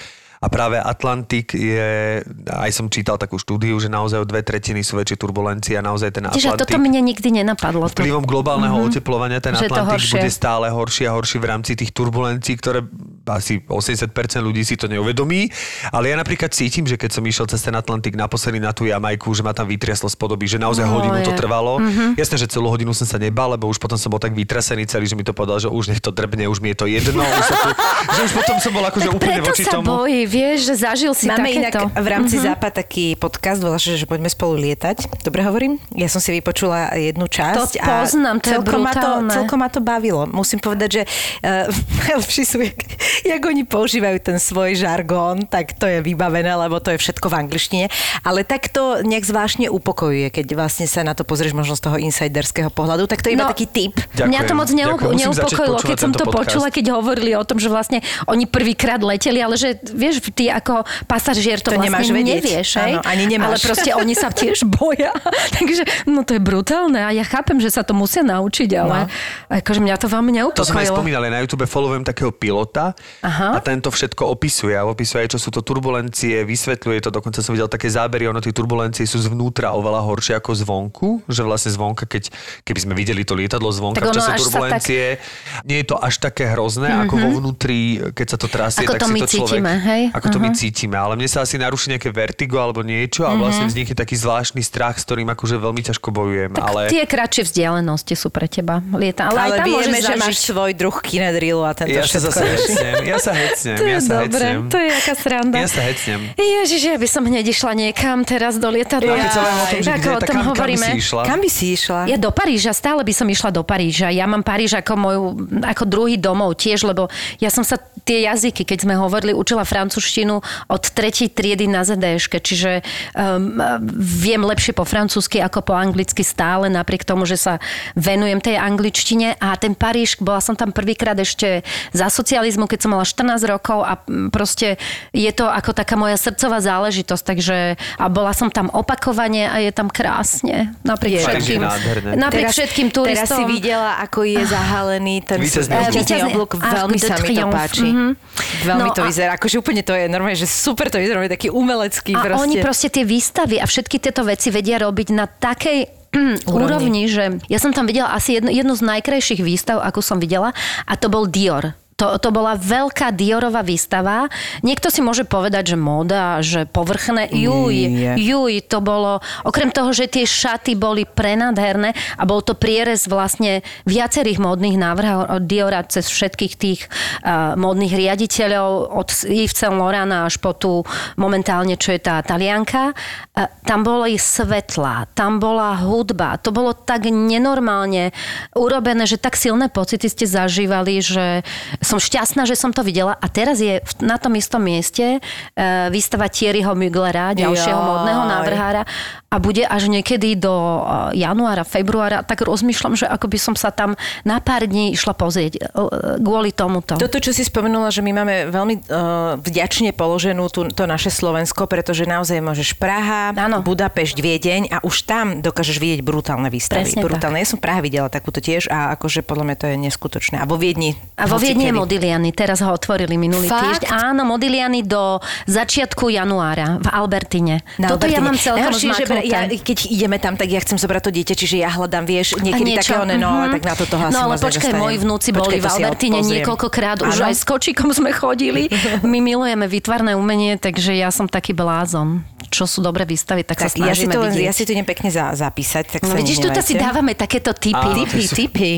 A práve Atlantik je, aj som čítal takú štúdiu, že naozaj o dve tretiny sú väčšie turbulencie a naozaj ten Čiže Atlantik... toto mne nikdy nenapadlo. To. Vplyvom globálneho mm-hmm. oteplovania ten Že to Atlantik bude stále horší a horší v rámci tých turbulencií, ktoré asi 80% ľudí si to neuvedomí. Ale ja napríklad cítim, že keď som išiel cez ten Atlantik naposledy na tú Jamajku, že ma tam vytriaslo z podoby, že naozaj No, hodinu to je. trvalo. Mm-hmm. Jasné, že celú hodinu som sa nebal, lebo už potom som bol tak vytrasený celý, že mi to povedal, že už nech to drbne, už mi je to jedno. Už, sa tu, že už potom som bol akože Tak úplne voči tomu. bojí, vieš, že zažil si Máme takéto. inak v rámci mm-hmm. Západ taký podcast, volá sa, že poďme spolu lietať. Dobre hovorím? Ja som si vypočula jednu časť. To poznám, to je celkom ma to, celkom ma to bavilo. Musím povedať, že uh, najlepší sú, jak, jak oni používajú ten svoj žargón, tak to je vybavené, lebo to je všetko v angličtine. Ale tak to nejak zvláštne upokojuje, keď vlastne sa na to pozrieš možno z toho insiderského pohľadu. Tak to je iba No, taký tip. Ďakujem, Mňa to moc začať neupokojilo, keď som to podcast. počula, keď hovorili o tom, že vlastne oni prvýkrát leteli, ale že vieš, ty ako pasažier to, To vlastne nemáš vedieť. nevieš, hej? Áno, ani nemáš. Ale proste oni sa tiež boja. Takže no to je brutálne a ja chápem, že sa to musia naučiť, ale no. akože mňa to veľmi To sme aj neupokojilo. spomínali, na YouTube followujem takého pilota Aha. a tento všetko opisuje. A opisuje aj, čo sú to turbulencie, vysvetľuje to, dokonca som videl také zábery, ono tie turbulencie sú zvnútra oveľa horšie ako zvonku, že vlastne zvonka, keď, keby sme videli to lietadlo zvonka Tak v čase turbulencie, nie je to až také hrozné, mm-hmm. ako vo vnútri, keď sa to trasie, Ako tak to si my to človek... cítime, hej? Ako to my Aha. cítime, ale mne sa asi naruší nejaké vertigo alebo niečo a vlastne vznikne taký zvláštny strach, s ktorým akože veľmi ťažko bojujem. Tak ale... tie kratšie vzdialenosti sú pre teba. Lieta. Ale, Ale, aj tam vieme, že máš svoj druh kinedrilu a tento Ja sa všetko. zase hecnem, ja sa hecnem, To je ja sa dobre, hecnem. to je aká sranda. Ja sa hecnem. Ježiš, ja by som hneď išla niekam teraz do lietadla. Ja, sa o tom, že Ako kde, o tak tom kam, kam by hovoríme. si išla? Kam by si išla? Ja do Paríža, stále by som išla do Paríža. Ja mám Paríž ako moju, ako druhý domov tiež, lebo ja som sa tie jazyky, keď sme hovorili, učila francúzštinu od tretej triedy na ZDŠke, čiže um, viem lepšie po francúzsky ako po anglicky stále, napriek tomu, že sa venujem tej angličtine a ten Paríž, bola som tam prvýkrát ešte za socializmu, keď som mala 14 rokov a proste je to ako taká moja srdcová záležitosť, takže a bola som tam opakovane a je tam krásne. Napriek Je. všetkým, napriek všetkým turistom. Teraz si videla, ako je zahalený ten oblúk. Arc Veľmi sa mi to páči. mhm. Veľmi No to vyzerá. Akože úplne to je normálne, že super to vyzerá, taký umelecký A proste. oni proste tie výstavy a všetky tieto veci vedia robiť na takej mm, úrovni, že ja som tam videla asi jednu, jednu z najkrajších výstav, akú som videla a to bol Dior. To, to bola veľká Diorová výstava. Niekto si môže povedať, že móda, že povrchné. Juj, Nie. juj, to bolo... Okrem toho, že tie šaty boli prenádherné a bol to prierez vlastne viacerých módnych návrhov od Diora cez všetkých tých uh, módnych riaditeľov, od Yves Saint Laurent až po tú momentálne, čo je tá talianka. Uh, tam boli svetla, tam bola hudba. To bolo tak nenormálne urobené, že tak silné pocity ste zažívali, že som šťastná, že som to videla. A teraz je na tom istom mieste uh, výstava Thierryho Muglera, ďalšieho Jaj. módneho návrhára a bude až niekedy do eh, januára, februára, tak rozmýšľam, že ako by som sa tam na pár dní išla pozrieť eh, kvôli tomuto. Toto, čo si spomenula, že my máme veľmi uh, vďačne položenú tú, to naše Slovensko, pretože naozaj môžeš Praha, Áno. Budapešť, Viedeň a už tam dokážeš vidieť brutálne výstavy. Presne brutálne. Ja som Praha videla takúto tiež a akože podľa mňa to je neskutočné. A vo Viedni. A vo Viedni je. Modigliani, teraz ho otvorili minulý Fakt? týždeň. Áno, Modigliani do začiatku januára v Albertine. Na Toto ja Albertine. mám celkom Najhoršie že ja, keď ideme tam, tak ja chcem zobrať to dieťa, čiže ja hľadám, vieš, niekedy niečo, také one, no, ale mhm. tak na toto asi No ale počkaj, moji vnúci boli to v ja Albertine niekoľkokrát, už aj s kočikom sme chodili. My milujeme výtvarné umenie, takže ja som taký blázon. Čo sú dobré výstavy, tak, sa Tak ja si, snažíme to, vidieť. ja si to idem pekne za, zapísať, tak No vidíš, tu si dávame takéto tipy. Áno, Tipy, tipy.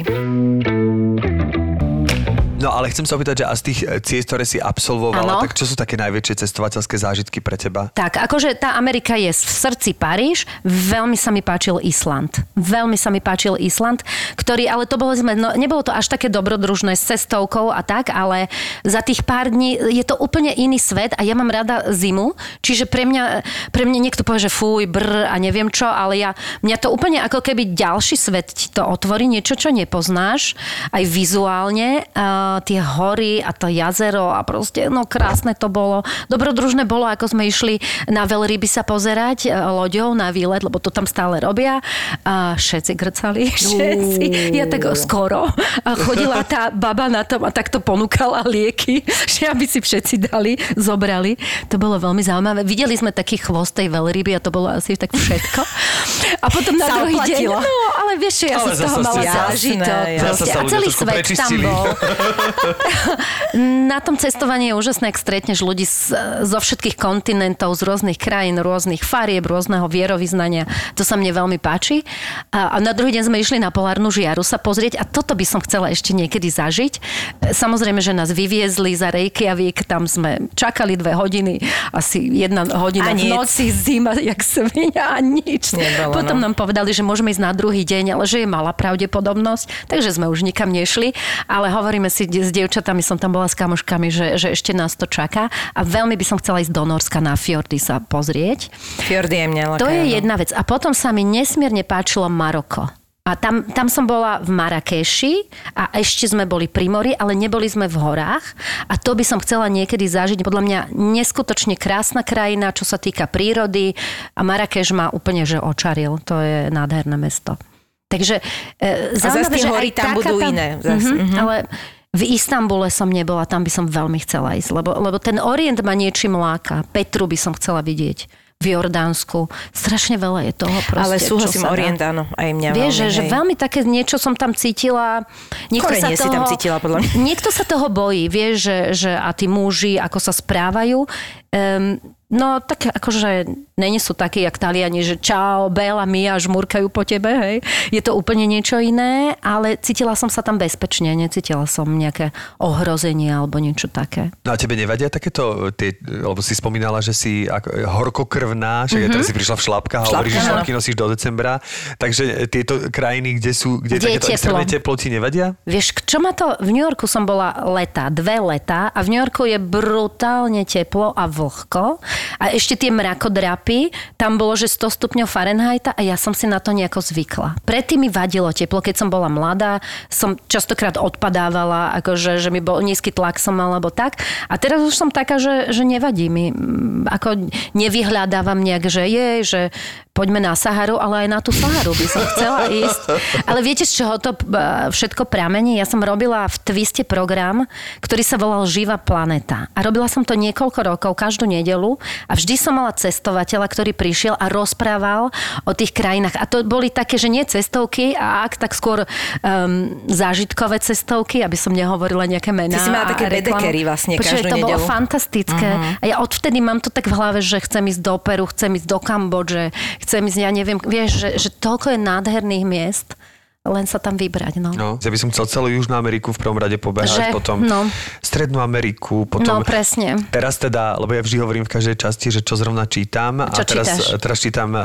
No ale chcem sa opýtať, že a z tých e, ciest, ktoré si absolvovala, Áno. tak čo sú také najväčšie cestovateľské zážitky pre teba? Tak, akože tá Amerika je v srdci Paríž, veľmi sa mi páčil Island. Veľmi sa mi páčil Island, ktorý, ale to bolo no, nebolo to až také dobrodružné s cestovkou a tak, ale za tých pár dní je to úplne iný svet a ja mám rada zimu, čiže pre mňa, pre mňa niekto povie, že fuj, brr a neviem čo, ale ja, mňa to úplne ako keby ďalší svet ti to otvorí, niečo, čo nepoznáš, aj vizuálne, uh, tie hory a to jazero a proste, no krásne to bolo. Dobrodružné bolo, ako sme išli na veľryby sa pozerať uh, loďou na výlet, lebo to tam stále robia. A všetci grcali, všetci. Ja tak skoro. Chodila tá baba na tom a takto ponúkala lieky, že aby si všetci dali, zobrali. To bolo veľmi zaujímavé. Videli sme taký chvost tej veľryby a to bolo asi tak všetko. A potom na Sa druhý deň, no ale vieš, ja som Ale z toho mala zážitok. Proste. A celý svet tam bol. Na tom cestovaní je úžasné, ak stretneš ľudí z, zo všetkých kontinentov, z rôznych krajín, rôznych farieb, rôzneho vierovýznania. To sa mne veľmi páči. A, a na druhý deň sme išli na polárnu žiaru sa pozrieť a toto by som chcela ešte niekedy zažiť. Samozrejme, že nás vyviezli za Reykjavík, tam sme čakali dve hodiny, asi jedna hodina A v noci, zima, jak svinia a nič. Nebolo, Potom nám povedali, že môžeme ísť na druhý deň, ale že je malá pravdepodobnosť, takže sme už nikam nešli. Ale hovoríme si s dievčatami, som tam bola s kamoškami, že, že ešte nás to čaká a veľmi by som chcela ísť do Norska na fjordy sa pozrieť. Fjordy je mňa lakajú, To je no. jedna vec. A potom sa mi nesmierne páčilo Maroko. A tam, tam som bola v Marrakeši a ešte sme boli pri mori, ale neboli sme v horách. A to by som chcela niekedy zažiť. Podľa mňa neskutočne krásna krajina, čo sa týka prírody. A Marrakeš ma úplne že očaril. To je nádherné mesto. Takže e, zaujímavé, že hory tam budú iné, zas, Mhm, mhm. Ale v Istambule som nebola, tam by som veľmi chcela ísť, lebo, lebo ten Orient ma niečím láka. Petru by som chcela vidieť v Jordánsku. Strašne veľa je toho proste. Ale súhlasím, sa. Orient, áno, aj mňa Vieš, veľmi, že, že veľmi také niečo som tam cítila. Niekto sa Korenie toho, si tam cítila, podľa mňa. Niekto sa toho bojí, vieš, že, že a tí muži, ako sa správajú. Um, no tak akože není sú takí, jak Taliani, že čau, Bela, Mia, žmurkajú po tebe, hej. Je to úplne niečo iné, ale cítila som sa tam bezpečne, necítila som nejaké ohrozenie alebo niečo také. No a tebe nevadia takéto, tie, lebo si spomínala, že si ako, horkokrvná, že mm-hmm. teraz si prišla v šlapkách a hovoríš, že šlapky nosíš do decembra. Takže tieto krajiny, kde sú, kde, Kde takéto extrémne teplo, ti nevadia? Vieš, čo ma to... V New Yorku som bola leta, dve leta a v New Yorku je brutálne teplo a vlhko a ešte tie mrakodrapy, tam bolo, že 100 stupňov Fahrenheita a ja som si na to nejako zvykla. Predtým mi vadilo teplo, keď som bola mladá, som častokrát odpadávala, akože, že mi bol nízky tlak som mala, alebo tak. A teraz už som taká, že, že nevadí mi. Mm, Ako nevyhľadávam nejak, že je, že poďme na Saharu, ale aj na tú Saharu by som chcela ísť. Ale viete, z čoho to eh, všetko pramení? Ja som robila v Twiste program, ktorý sa volal Živá planeta. A robila som to niekoľko rokov, každú nedelu a vždy som mala cestovateľa, ktorý prišiel a rozprával o tých krajinách. A to boli také, že nie cestovky, a ak tak skôr um, zážitkové cestovky, aby som nehovorila nejaké mená. Ty si mala také backpackery vlastne každú to bolo nedeľu. fantastické. Uh-huh. A ja odvtedy mám to tak v hlave, že chcem ísť do Peru, chcem ísť do Kambodže, chcem ísť, ja neviem, vieš, že, že toľko je nádherných miest, len sa tam vybrať, no. No, ja by som chcel celú Južnú Ameriku v prvom rade pobehať, Že? potom No. Strednú Ameriku, potom... No, presne. Teraz teda, lebo ja vždy hovorím v každej časti, že čo zrovna čítam. a Čo teraz, čítaš? teraz čítam um,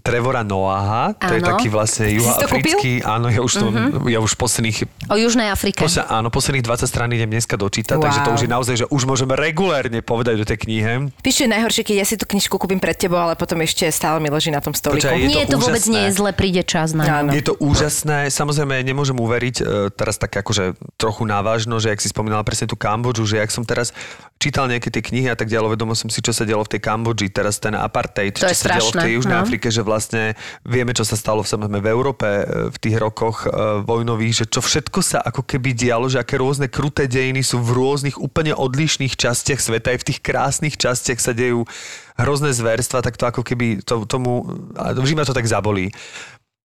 Trevora Noaha, to je Áno. taký vlastne juhoafrický. Áno, ja už, to, Mhm. ja už posledných O Južnej Afrike. Posle, áno, posledných 20 strán idem dneska dočítať, wow. takže to už je naozaj, že už môžeme regulérne povedať do tej knihe. Je najhoršie, keď ja si tú knižku kúpim pred tebou, ale potom ešte stále mi leží na tom stoliku. Počkaj, je nie, to to vôbec úžasné. nie je zle, príde čas na. Áno. Je to úžasné, samozrejme nemôžem uveriť, e, teraz tak akože trochu návažno, že ak si spomínala presne tú Kambodžu, že ak som teraz čítal nejaké tie knihy a tak ďalej, vedomil som si, čo sa dialo v tej Kambodži, teraz ten apartheid, To čo sa dialo v tej strašné, Južnej no. Afrike, že vlastne vieme, čo sa stalo samozrejme v Európe e, v tých rokoch e, vojnových, že čo všetko sa ako keby dialo, že aké rôzne kruté dejiny sú v rôznych úplne odlišných častiach sveta, aj v tých krásnych častiach sa dejú hrozné zverstva, tak to ako keby to, tomu, vždy ma to tak zabolí.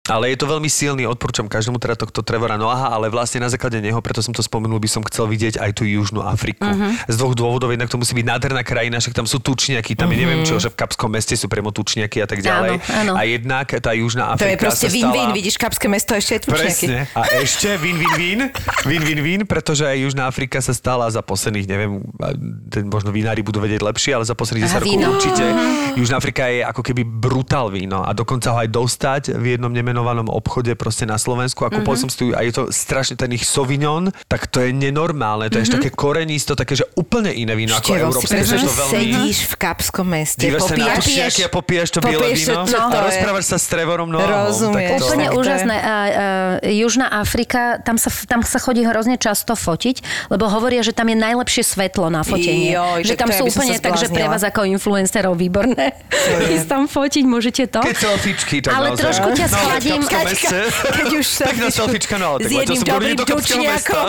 Ale je to veľmi silný, odporúčam každému teda tohto Trevora Noaha, ale vlastne na základe neho, preto som to spomenul, by som chcel vidieť aj tú Južnú Afriku. Mhm. Uh-huh. Z dvoch dôvodov, jednak to musí byť nádherná krajina, však tam sú tučniaky, tam uh-huh. je neviem čo, že v Kapskom meste sú priamo tučniaky a tak ďalej. Mhm. Áno, áno. A jednak tá Južná To Afrika je proste win-win, stala... vidíš, Kapské mesto ešte aj tučniaky. Presne. A ešte win, win, win, win, win, win, pretože aj Južná Afrika sa stala za posledných, neviem, ten možno vinári budú vedieť lepšie, ale za posledných 10 Aha, rokov víno. určite. Južná Afrika je ako keby brutál víno a dokonca ho aj dostať v jednom nemenovanom obchode proste na Slovensku a kúpol som si tu a je to strašne ten ich Sauvignon, tak to je nenormálne, to je ešte také korenisto, také, že úplne iné víno ako Števo, si európske, že to veľmi... sedíš v Kapskom meste, Dívaš sa na popíjaš, a popíjaš to biele víno to, a to je- rozprávaš sa s Trevorom Noahom. Rozumieš. tak to- Úplne to úžasné. A, a, Južná Afrika, tam sa, tam sa chodí hrozne často fotiť, lebo hovoria, že tam je najlepšie svetlo na fotenie. Joj, že tam to sú úplne tak, že pre vás ako influencerov výborné. Ísť tam fotiť, môžete to. Keď selfiečky, tak Ale naozaj. trošku ťa No, Kapskom meste. Keď už sa Pekná selfiečka, no tak s jedným dobrým tučniakom.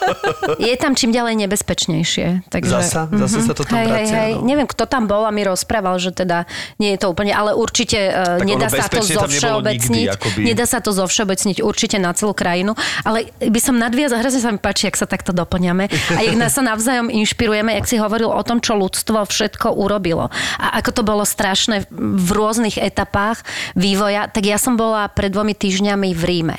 Je tam čím ďalej nebezpečnejšie. Takže, Zasa? Zasa sa to tam hej, hej, vracia, hej. no. Neviem, kto tam bol a mi rozprával, že teda nie je to úplne, ale určite uh, Tak nedá sa to zovšeobecniť. nikdy, akoby. Nedá sa to zovšeobecniť určite na celú krajinu, ale by som nadviazal, hrozne sa mi páči, ak sa takto doplňame a jak nás sa navzájom inšpirujeme, jak si hovoril o tom, čo ľudstvo všetko urobilo a ako to bolo strašné v rôznych etapách vývoja, tak ja som bola pred dvomi týždňami v Ríme.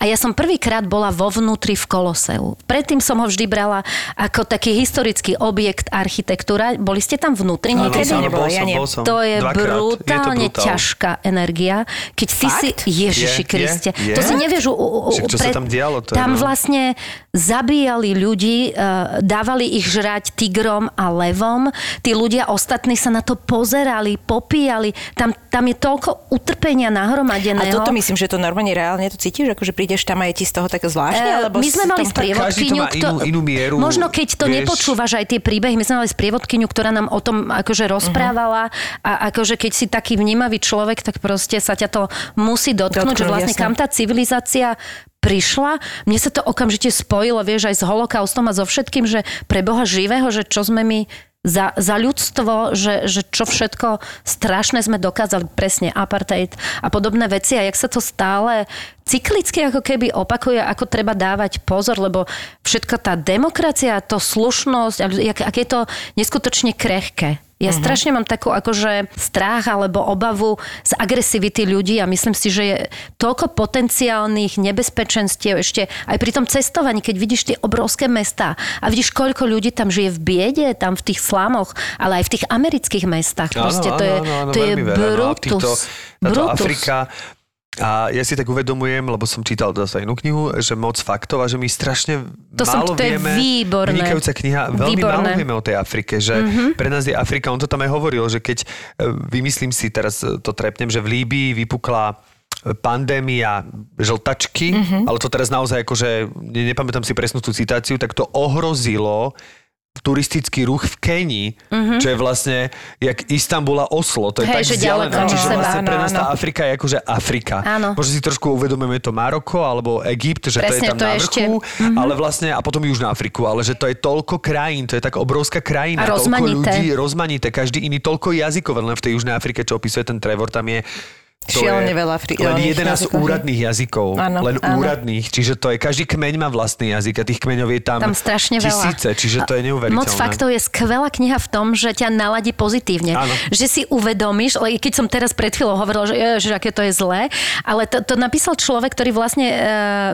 A ja som prvýkrát bola vo vnútri v Koloseu. Predtým som ho vždy brala ako taký historický objekt architektúra. Boli ste tam vnútri Áno, niekedy? áno, bol ja som, nie. bol som. To je Dvakrát. brutálne je to brutál. ťažká energia. Keď ty si... Fakt? Ježiši Je, Kriste. je, je. To si nevieš... U, u, u, Však čo sa tam dialo, to je, tam no. vlastne zabíjali ľudí, uh, dávali ich žrať tigrom a levom. Tí ľudia ostatní sa na to pozerali, popíjali. Tam, tam je toľko utrpenia A nahromadeného. Toto myslím, že to normálne reálne to cítiš, akože prídeš tam a je ti z toho také zvláštne? Eh, Alebo my sme mali sprievodkyňu, inú- inú mieru, možno keď to vieš. nepočúvaš aj tie príbehy, my sme mali sprievodkyňu, ktorá nám o tom akože rozprávala a akože keď si taký vnímavý človek, tak proste sa ťa to musí dotknúť, Dotknúť, že vlastne jasne. kam tá civilizácia prišla. Mne sa to okamžite spojilo, vieš, aj s holokaustom a so všetkým, že pre Boha živého, že čo sme my za, za ľudstvo, že, že čo všetko strašné sme dokázali, presne apartheid a podobné veci a jak sa to stále cyklicky ako keby opakuje, ako treba dávať pozor, lebo všetko tá demokracia, to slušnosť, a jak, ak je to neskutočne krehké. Ja uh-huh. strašne mám takú akože strach alebo obavu z agresivity ľudí a myslím si, že je toľko potenciálnych nebezpečenstiev ešte aj pri tom cestovaní, keď vidíš tie obrovské mestá a vidíš, koľko ľudí tam žije v biede, tam v tých slamoch, ale aj v tých amerických mestách. Proste to je, to je veľmi veľa. No a brutus. týchto, táto brutus. Afrika, a ja si tak uvedomujem, lebo som čítal zase inú knihu, že moc faktov a že my strašne To som- málo to je vieme. výborné. Vynikajúca kniha. Veľmi Výborné. málo vieme o tej Afrike, že Mhm. mm-hmm. pre nás je Afrika, on to tam aj hovoril, že keď, e, vymyslím si, teraz e, to trepnem, že v Líbii vypukla e, pandémia žltačky, Mhm. mm-hmm. ale to teraz naozaj akože, ne, nepamätám si presnú tú citáciu, tak to ohrozilo turistický ruch v Kenii, mm-hmm. čo je vlastne jak Istanbul a Oslo, to je. Hej, tak vzdialené, čiže seba, vlastne pre áno, nás tá áno. Afrika je akože Afrika. Áno. Možno si trošku uvedomujeme to Maroko alebo Egypt, že to je Presne, tam to na vrchu, ešte- mhm. ale vlastne, a potom Južná Afriku, ale že to je toľko krajín, to je tak obrovská krajina, A toľko rozmanité. ľudí, rozmanité, každý iný, toľko jazykov, len v tej Južnej Afrike, čo opisuje ten Trevor, tam je to Šialene je veľa fri- len oných 11 jazykov, úradných jazykov. Áno, len áno. úradných. Čiže to je, každý kmeň má vlastný jazyk a tých kmeňov je tam, Tam strašne veľa. tisíce, čiže to je neuveriteľné. Moc faktov je skvelá kniha v tom, že ťa naladí pozitívne. Áno. Že si uvedomíš, ale keď som teraz pred chvíľou hovorila, že, že aké to je zlé, ale to, to napísal človek, ktorý vlastne e,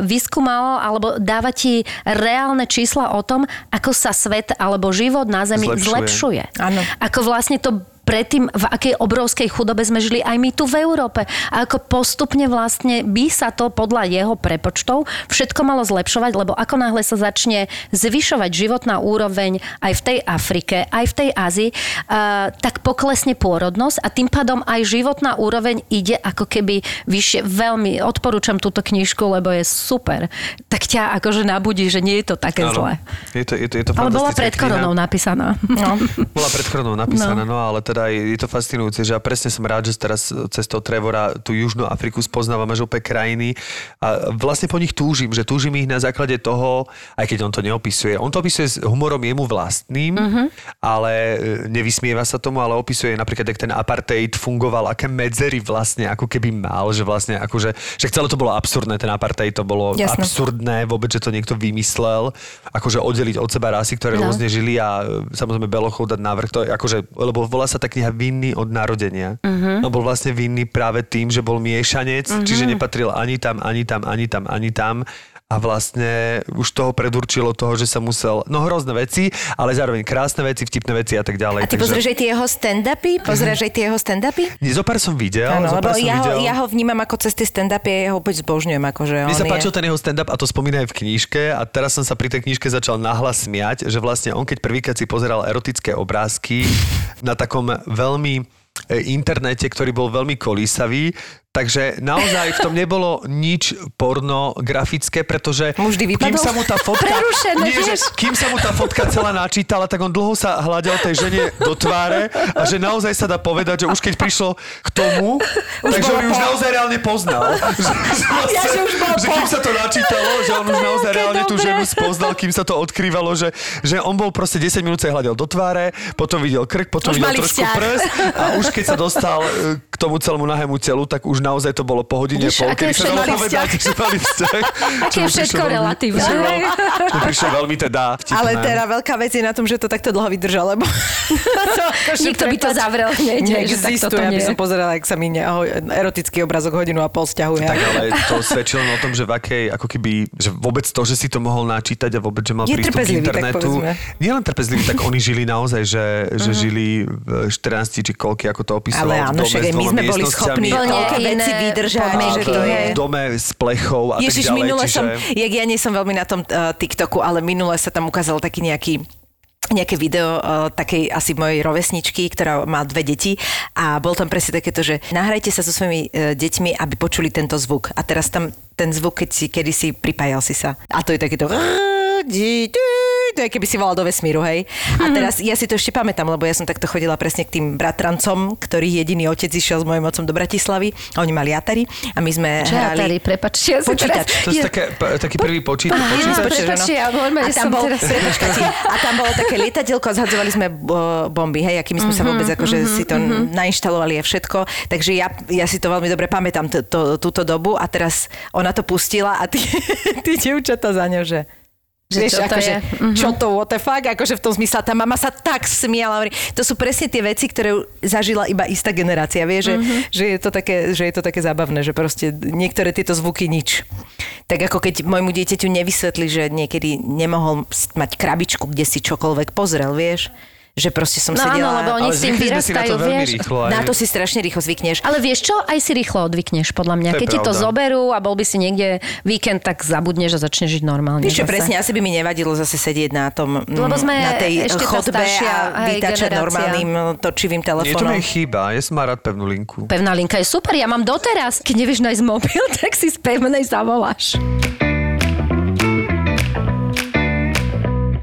vyskúmal alebo dáva ti reálne čísla o tom, ako sa svet alebo život na Zemi Zlepšuje. zlepšuje. Áno. Ako vlastne to predtým, v akej obrovskej chudobe sme žili aj my tu v Európe. A ako postupne vlastne by sa to podľa jeho prepočtov všetko malo zlepšovať, lebo ako náhle sa začne zvyšovať životná úroveň aj v tej Afrike, aj v tej Ázii, uh, tak poklesne pôrodnosť a tým pádom aj životná úroveň ide ako keby vyššie. Veľmi odporúčam túto knižku, lebo je super. Tak ťa akože nabudí, že nie je to také Áno. zlé. Je to, je to, je to Ale bola pred koronou napísaná. No. Bola pred chronou napísaná, no. no ale teda naozaj je to fascinujúce, že ja presne som rád, že teraz cez toho Trevora tú Južnú Afriku spoznávam až opäť krajiny a vlastne po nich túžim, že túžim ich na základe toho, aj keď on to neopisuje. On to opisuje s humorom jemu vlastným, uh-huh. ale e, nevysmieva sa tomu, ale opisuje napríklad, jak ten apartheid fungoval, aké medzery vlastne ako keby mal, že vlastne akože, že celé to bolo absurdné, ten apartheid to bolo Jasné. absurdné vôbec, že to niekto vymyslel, akože oddeliť od seba rasy, ktoré No. rôzne žili a e, samozrejme Belochov dať návrh, to je akože, lebo volá sa tá kniha Vinný od narodenia. Uh-huh. No bol vlastne vinný práve tým, že bol miešanec, uh-huh. čiže nepatril ani tam, ani tam, ani tam, ani tam a vlastne už toho predurčilo toho, že sa musel, no hrozné veci, ale zároveň krásne veci, vtipné veci a tak ďalej. A ty pozrieš aj tie jeho stand-upy? Pozrieš aj tie jeho stand-upy? Nie, Zopár som videl, Áno, lebo ja ho, videl. ja ho vnímam ako cez tie stand-upy, ja ho opäť zbožňujem. Akože Mne sa on páčil je... ten jeho stand-up a to spomína aj v knížke a teraz som sa pri tej knížke začal nahlas smiať, že vlastne on keď prvýkrát si pozeral erotické obrázky na takom veľmi e, internete, ktorý bol veľmi kolísavý, takže naozaj v tom nebolo nič pornografické, pretože Mu vždy kým sa mu tá fotka, nie, že, kým sa mu tá fotka celá načítala, tak on dlho sa hľadel tej žene do tváre a že naozaj sa dá povedať, že už keď prišlo k tomu, takže on ju už naozaj reálne poznal. že, Ja, že už bol že kým sa to načítalo, že on už naozaj reálne tú ženu spoznal, kým sa to odkrývalo, že, že on bol proste 10 minút sa hľadel do tváre, potom videl krk, potom Už videl trošku vzťah. prs a už keď sa dostal e, k tomu celému nahému telu, tak už naozaj to bolo po hodine Vidíš, pol, kedy sa dalo všetko- povedať, že mali vzťah. Aké všetko relatívne. čo prišlo veľmi teda vtipné. Ale teda veľká vec je na tom, že to takto dlho vydržal, lebo... to Niekto by to zavrel takto to Neexistuje, aby nie som pozerala, ak sa mi ne, erotický obrazok hodinu a pol stiahuje. Tak ale to svedčilo o tom, že v akej, ako keby, že vôbec to, že si to mohol načítať a vôbec, že mal Je prístup k internetu. Nie len trpezlivý, tak oni žili naozaj, že, že žili v 14 či koľky, ako to opisoval. Ale áno, však my sme boli schopní toľké veci vydržať, že to je... v dome s plechou a Ježiš, tak ďalej. minule čiže... som, jak ja nie som veľmi na tom uh, TikToku, ale minule sa tam ukázal taký nejaký nejaké video uh, takej asi mojej rovesničky, ktorá má dve deti a bol tam presne takéto, že nahrajte sa so svojimi uh, deťmi, aby počuli tento zvuk. A teraz tam ten zvuk, keď si, kedy si pripájal si sa. A to je takéto... To je keby si volal do vesmíru, hej. A teraz ja si to ešte pamätám, lebo ja som takto chodila presne k tým bratrancom, ktorých jediný otec išiel s mojim otcom do Bratislavy a oni mali Atari a my sme Čo hrali... prepačte. Ja Počítač. teraz- To je také, p- taký prvý počítač. Aha, počítač. počítač, prepáčte, ja normálne a tam som bol, teraz- a tam bolo také lietadielko a zhadzovali sme bo- bomby, hej, akými sme sa vôbec akože si to nainštalovali a všetko. Takže ja, ja si to veľmi dobre pamätám, t- to, túto dobu a teraz ona to pustila a tí, tí dievčatá za ňou, že Že Vieš, čo to akože? Mhm. čo to, what the fuck, akože v tom zmysle, tá mama sa tak smiala. hovorí, To sú presne tie veci, ktoré zažila iba istá generácia, vie, že, Mhm. že, je to také, že je to také zábavné, že proste niektoré tieto zvuky nič. Tak ako keď môjmu dieťaťu nevysvetli, že niekedy nemohol mať krabičku, kde si čokoľvek pozrel, vieš, že proste som No sedela... áno, lebo oni Ale s tým si na to vyrastajú, veľmi vieš. rýchlo. aj- Na to si strašne rýchlo zvykneš. Ale vieš čo, aj si rýchlo odvykneš, podľa mňa. To Keď ti to pravda. zoberú a bol by si niekde víkend, tak zabudneš a začneš žiť normálne. Vieš čo, presne, asi by mi nevadilo zase sedieť na tom, mm, Lebo sme na tej ešte chodbe staršia, a vytačať normálnym mm, točivým Nie, to telefónom. mi chýba. Ja som má rád pevnú linku. Pevná linka je super, ja mám doteraz. Keď nevieš nájsť mobil, tak si z pevnej zavoláš.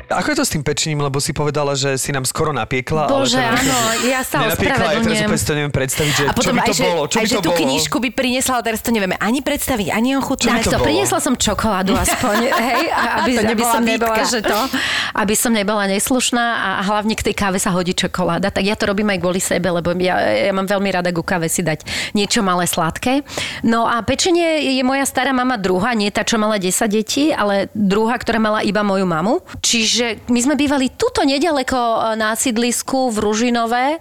Ako je to s tým pečením, lebo si povedala, že si nám skoro napiekla. Bože, ale teda, áno, ja sa Nenapiekla, aj teraz ospravedlňujem. úplne si to neviem predstaviť, že A potom čo by aj, to že, bolo, čo aj, by že to tú bolo. knižku by priniesla, ale teraz to nevieme ani predstaviť, ani ochutnať. Tak to bolo? priniesla som čokoládu aspoň, hej, aby, To aby nebola som nebola, že to, aby som nebola neslušná a hlavne k tej káve sa hodí čokoláda, tak ja to robím aj kvôli sebe, lebo ja, ja mám veľmi rada ku káve si dať niečo malé sladké. No a pečenie je moja stará mama druhá, nie tá, čo mala 10 detí, ale druhá, ktorá mala iba moju mamu. Čiže my sme bývali tuto nedaleko e, na sídlisku v Ružinové,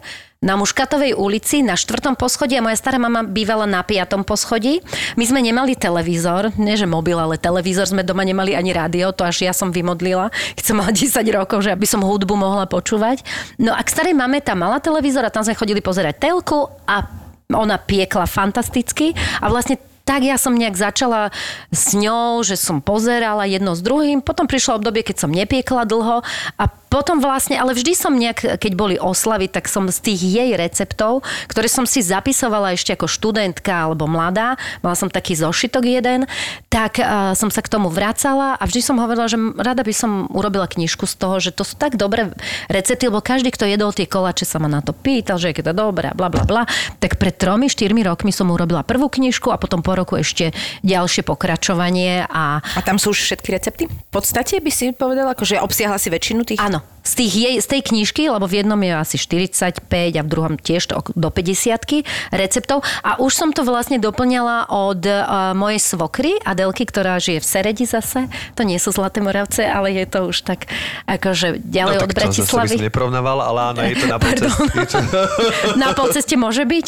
na Muškatovej ulici na štvrtom poschodí a moja stará mama bývala na piatom poschodí. My sme nemali televízor, nie že mobil, ale televízor sme doma nemali ani rádio, to až ja som vymodlila, keď som mala 10 rokov, že aby som hudbu mohla počúvať. No a k starej mame tam mala televízor a tam sme chodili pozerať telku a ona piekla fantasticky a vlastne tak ja som nejak začala s ňou, že som pozerala jedno s druhým. Potom prišlo obdobie, keď som nepiekla dlho a potom vlastne, ale vždy som nejak, keď boli oslavy, tak som z tých jej receptov, ktoré som si zapisovala ešte ako študentka alebo mladá, mala som taký zošitok jeden, tak uh, som sa k tomu vracala a vždy som hovorila, že rada by som urobila knižku z toho, že to sú tak dobré recepty, lebo každý, kto jedol tie koláče, sa ma na to pýtal, že je to dobré, bla bla bla. Tak pred tromi, štyrmi rokmi som urobila prvú knižku a potom po roku ešte ďalšie pokračovanie a A tam sú už všetky recepty? V podstate by si povedala, akože obsiahla si väčšinu tých? Áno, z, tých jej, z tej knižky, lebo v jednom je asi 45 a v druhom tiež to do 50 receptov. A už som to vlastne doplňala od uh, mojej svokry Adelky, ktorá žije v Seredi zase. To nie sú Zlaté Moravce, ale je to už tak akože ďalej no, od to Bratislavy. som neporovnával, ale áno, je to na polceste. To... Na polceste môže byť?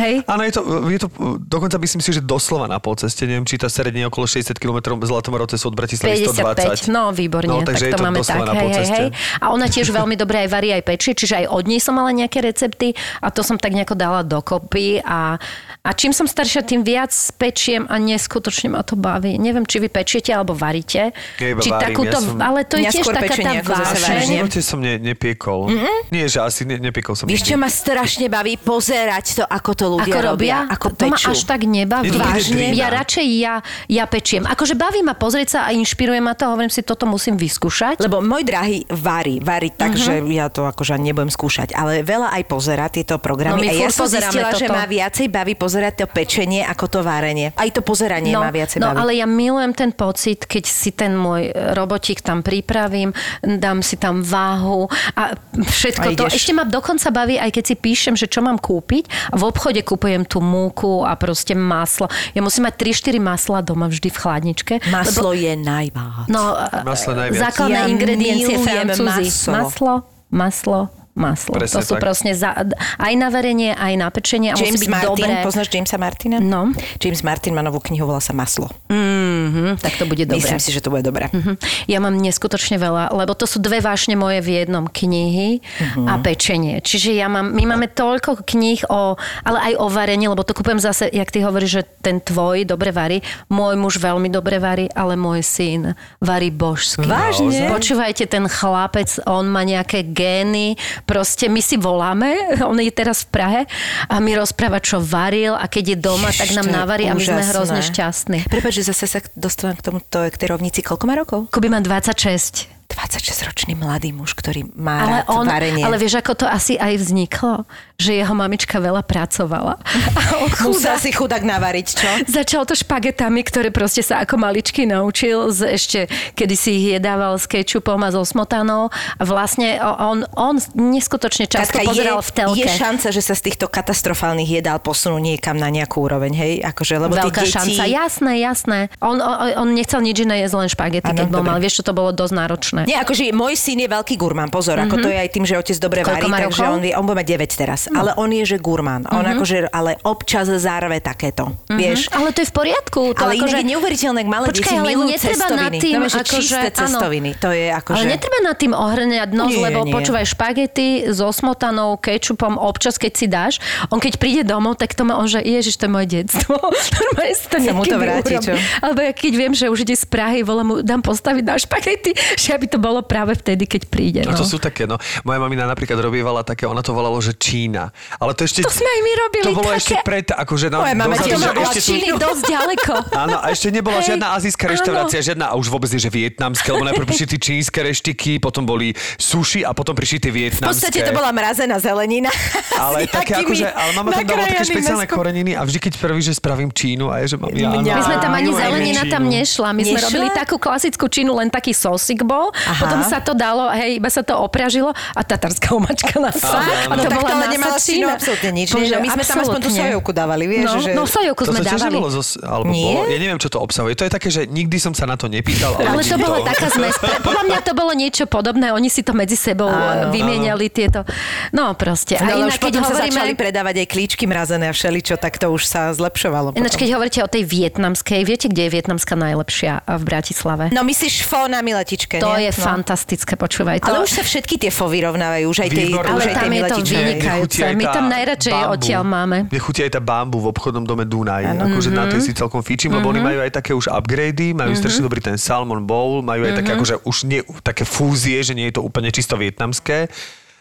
Hej? Áno, je to, je to, dokonca myslím si, že doslova na polceste. Neviem, či tá Seredne okolo 60 km Zlatomoravce sú od Bratislavy 120. 55, no výborne, No, takže tak je to, to máme doslova tak, na hej, hej, hej. A ona tiež veľmi dobre aj varí, aj pečie, čiže aj od nej som mala nejaké recepty a to som tak nejako dala dokopy a, a čím som staršia, tým viac pečiem a neskutočne ma to baví. Neviem, či vy pečiete alebo varíte. Ja či varím, takúto, ja som- ale to je Ja tiež taká tá V vášeň. živote som ne, nepiekol. Nie, že asi ne, nepiekol som. Vieš, čo ma strašne baví? Pozerať to, ako to ľudia Ako robia? Ako to ma pečú. až tak nebaví. Vážne? Ja radšej ja, ja pečiem. Akože baví ma pozrieť sa a inšpiruje ma to. Hovorím si, toto musím vyskúšať. Lebo môj drahý varí, varí tak, Mhm. že ja to akože ani nebudem skúšať, ale veľa aj pozera tieto programy. No my a ja som zistila, že toto. ma viacej baví pozerať to pečenie ako to varenie. Aj to pozeranie no, ma viacej no baví. ale ja milujem ten pocit, keď si ten môj robotík tam pripravím, dám si tam váhu a všetko A to. Ešte ma dokonca baví, aj keď si píšem, že čo mám kúpiť v obchode kúpujem tú múku a proste maslo. Ja musím mať 3-4 masla doma vždy v chladničke. Maslo je najviac. No, Maslo najviac. základné Ja ingrediencie maslo. Maslo, maslo, maslo. Presne to sú tak. proste za, aj na varenie, aj na pečenie a James musí byť Martin, dobré. poznáš Jamesa Martina? No. James Martin má novú knihu, volá sa Maslo. Mhm, tak to bude dobré. Myslím si, že to bude dobré. Mhm. Ja mám neskutočne veľa, lebo to sú dve vášne moje v jednom knihy Mhm. a pečenie. Čiže ja mám, my máme toľko kníh o, ale aj o varení, lebo to kúpem zase, jak ty hovoríš, že ten tvoj dobre varí. Môj muž veľmi dobre varí, ale môj syn varí božsky. Vážne? Počúvajte, ten chlapec, on má nejaké gény, proste my si voláme, on je teraz v Prahe a mi rozpráva, čo varil a keď je doma, tak nám navarí a my sme hrozne šťastní. Prepač, že zase sa dostávam k tomu, to, k tej rovnici. Koľko má rokov? Kuby má 26. 26-ročný mladý muž, ktorý má Ale, rád on, varenie. ale vieš, ako to asi aj vzniklo? Že jeho mamička veľa pracovala. A on Musel si chudák navariť, čo? Začal to špagetami, ktoré proste sa ako maličky naučil. Z ešte, kedy si ich jedával s kečupom a so smotanou. A vlastne on, on neskutočne často Katka, pozeral je, v telke. je šanca, že sa z týchto katastrofálnych jedál posunú niekam na nejakú úroveň, hej? Akože, lebo Veľká deti... šanca, jasné, jasné. On, on, on nechcel nič iné jesť, len špagety, Áno, keď bol mal. Vieš, čo to bolo dosť náročné. Nie, akože môj syn je veľký gurmán, pozor, mm-hmm. ako to je aj tým, že otec dobre Mhm. Koľko varí, takže on, vie, on bude mať 9 teraz, no. ale on je, že gurmán. On Mhm. akože, ale občas zárve takéto, vieš. Ale to je v poriadku. To ale akože... inak je neuveriteľné, malé Počkaj, deti milujú netreba cestoviny. nad tým, no, že akože- čisté áno. cestoviny, to je akože... Ale netreba nad tým ohrňať nos, Nie, lebo nie. počúvaj špagety so smotanou, kečupom, občas keď si dáš, on keď príde domov, tak to má on, že ježiš, to je moje detstvo. Normálne si to Sa mu to vráti, čo? Alebo ja keď viem, že už ide z Prahy, volám mu, dám postaviť na špagety, že aby to bolo práve vtedy, keď príde. No No. to sú také, no. Moja mamina napríklad robievala také, ona to volalo, že Čína. Ale to ešte... To sme aj my robili To bolo také. ešte pred, akože na... Moja mama dozadu, že ešte Číny dosť ďaleko. Áno, a ešte nebola Hej, žiadna azijská áno. reštaurácia, žiadna, a už vôbec nie, že vietnamské, lebo najprv prišli tie čínske reštiky, potom boli sushi a potom prišli tie V vietnamské. podstate to bola mrazená zelenina. Ale také akože, ale mama tam dávala také špeciálne mäskom. koreniny a vždy keď prvý, že spravím čínu a je, že mám ja, áno. My sme tam ani zelenina tam Čínu. nešla. My sme robili takú klasickú činu, len taký sosik bol. Aha. Potom sa to dalo, hej, iba sa to opražilo a tatarská omačka na to. A No to tak bola ale nemala s čínou čína. absolútne nič. Bože? No, my sme tam aspoň tú absolútne. sojovku dávali, vieš, no, že... No, sojovku To sme sa dávali. zo, alebo Nie? bolo, ja neviem, čo to obsahuje. To je také, že nikdy som sa na to nepýtal. Ale, Ale to bola taká zmes. Podľa mňa to bolo niečo podobné. Oni si to medzi sebou Áno. áno, vymieniali tieto. No proste. No, A ale inak, už keď potom sa začali predávať aj klíčky mrazené a všeličo, tak to už sa zlepšovalo. Ináč, keď hovoríte o tej vietnamskej, viete, kde je vietnamská najlepšia v Bratislave? No myslíš fó na Miletičke, To je fantastické, počúvaj to. Ale už sa všetky tie fo vyrovnávajú, už aj tie, ale aj tam je to vynikajúce. My tam najradšej odtiaľ máme. Mne chutí aj tá bambu v obchodnom dome Dunaj. Akože na Mhm. tej si celkom fíčim, lebo oni majú aj také už upgrady, majú strašne dobrý ten salmon bowl, majú aj Mhm. také akože už nie, také fúzie, že nie je to úplne čisto vietnamské.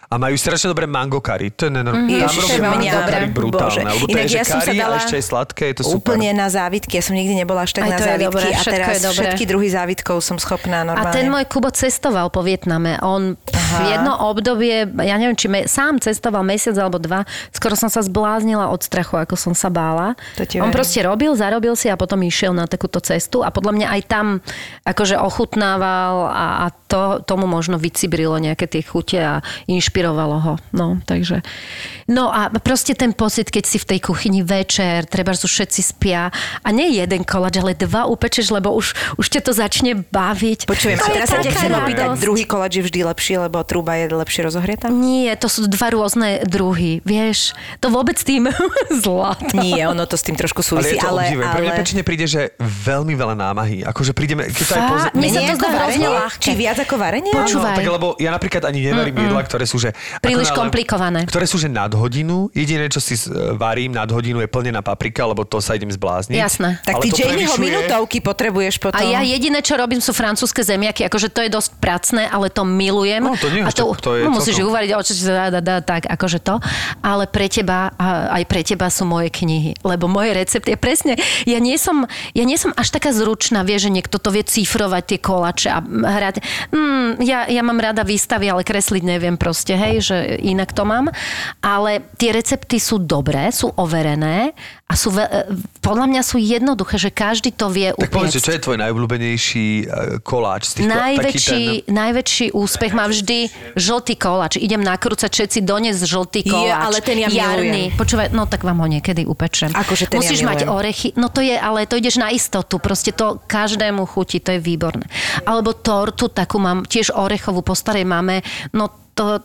A majú strašne dobré mango curry. To je nenormálne. Ježiš, Tam robia to mango mňa- curry Bože. brutálne. Lebo to Inak je, ja som sa curry a dala ešte aj sladké, je to super. Úplne na závitky. Ja som nikdy nebola až tak Aj na závitky. dobré, a všetko teraz je dobré. všetky druhy závitkov som schopná A normálne. ten môj Kubo cestoval po Vietname. On v jedno obdobie, ja neviem, či me, sám cestoval mesiac alebo dva, skoro som sa zbláznila od strachu, ako som sa bála. To ti On verím. proste robil, zarobil si a potom išiel na takúto cestu a podľa mňa aj tam akože ochutnával a, a to, tomu možno vycibrilo nejaké tie chute a inšpirovalo ho. No, takže... No a proste ten pocit, keď si v tej kuchyni večer, treba, že všetci spia a nie jeden koláč, ale dva upečeš, lebo už, už ťa to začne baviť. Počujem, a teraz sa ťa chcem opýtať, druhý koláč je vždy lepší, lebo truba je lepšie rozohrieta? Nie, to sú dva rôzne druhy, vieš. To vôbec tým zlato. Nie, ono to s tým trošku Ale súvisí, je to ale... obdivujem. Pre mňa ale... pečenie príde, že veľmi veľa námahy. Akože prídeme, keď to aj poz... Mne sa to ako zdá hrozne ľahké. Či viac ako varenie? Počúvaj. Áno, tak lebo ja napríklad ani nevarím mm jedla, ktoré sú že... Príliš ako náhle- komplikované. Ktoré sú že nad hodinu. Jediné, čo si varím nad hodinu je plnená paprika, lebo to sa idem zblázniť. Jasné. Tak Ale ty Jamieho prevyšuje- minútovky potrebuješ potom. A ja jediné, čo robím, sú francúzske zemiaky. Akože to je dosť pracné, ale to milujem. No, to nie, a to, to- to je no, musíš celkom- uvariť, oči, dá, dá, dá, tak, akože to. Ale pre teba, a aj pre teba sú moje knihy. Lebo moje recepty, ja presne, ja nie som, ja nie som až taká zručná, vie, že niekto to vie cifrovať, tie kolače a hrať. Mm, ja, ja mám rada výstavy, ale kresliť neviem proste, hej, že inak to mám. Ale tie recepty sú dobré, sú overené a sú, ve- podľa mňa sú jednoduché, že každý to vie Tak povedz, že upiecť. čo je tvoj najobľúbenejší e, koláč z tých Najväčší, taký ten... najväčší úspech má vždy žltý koláč. Idem nakrúcať všetci dones žltý Je, koláč. ale ten ja Jarný. Počúvaj, no tak vám ho niekedy upečem. Akože ten ja Musíš mať milujem. orechy. No to je, ale to ideš na istotu. Proste to každému chutí, to je výborné. Alebo tortu takú mám, tiež orechovú po starej máme. No to,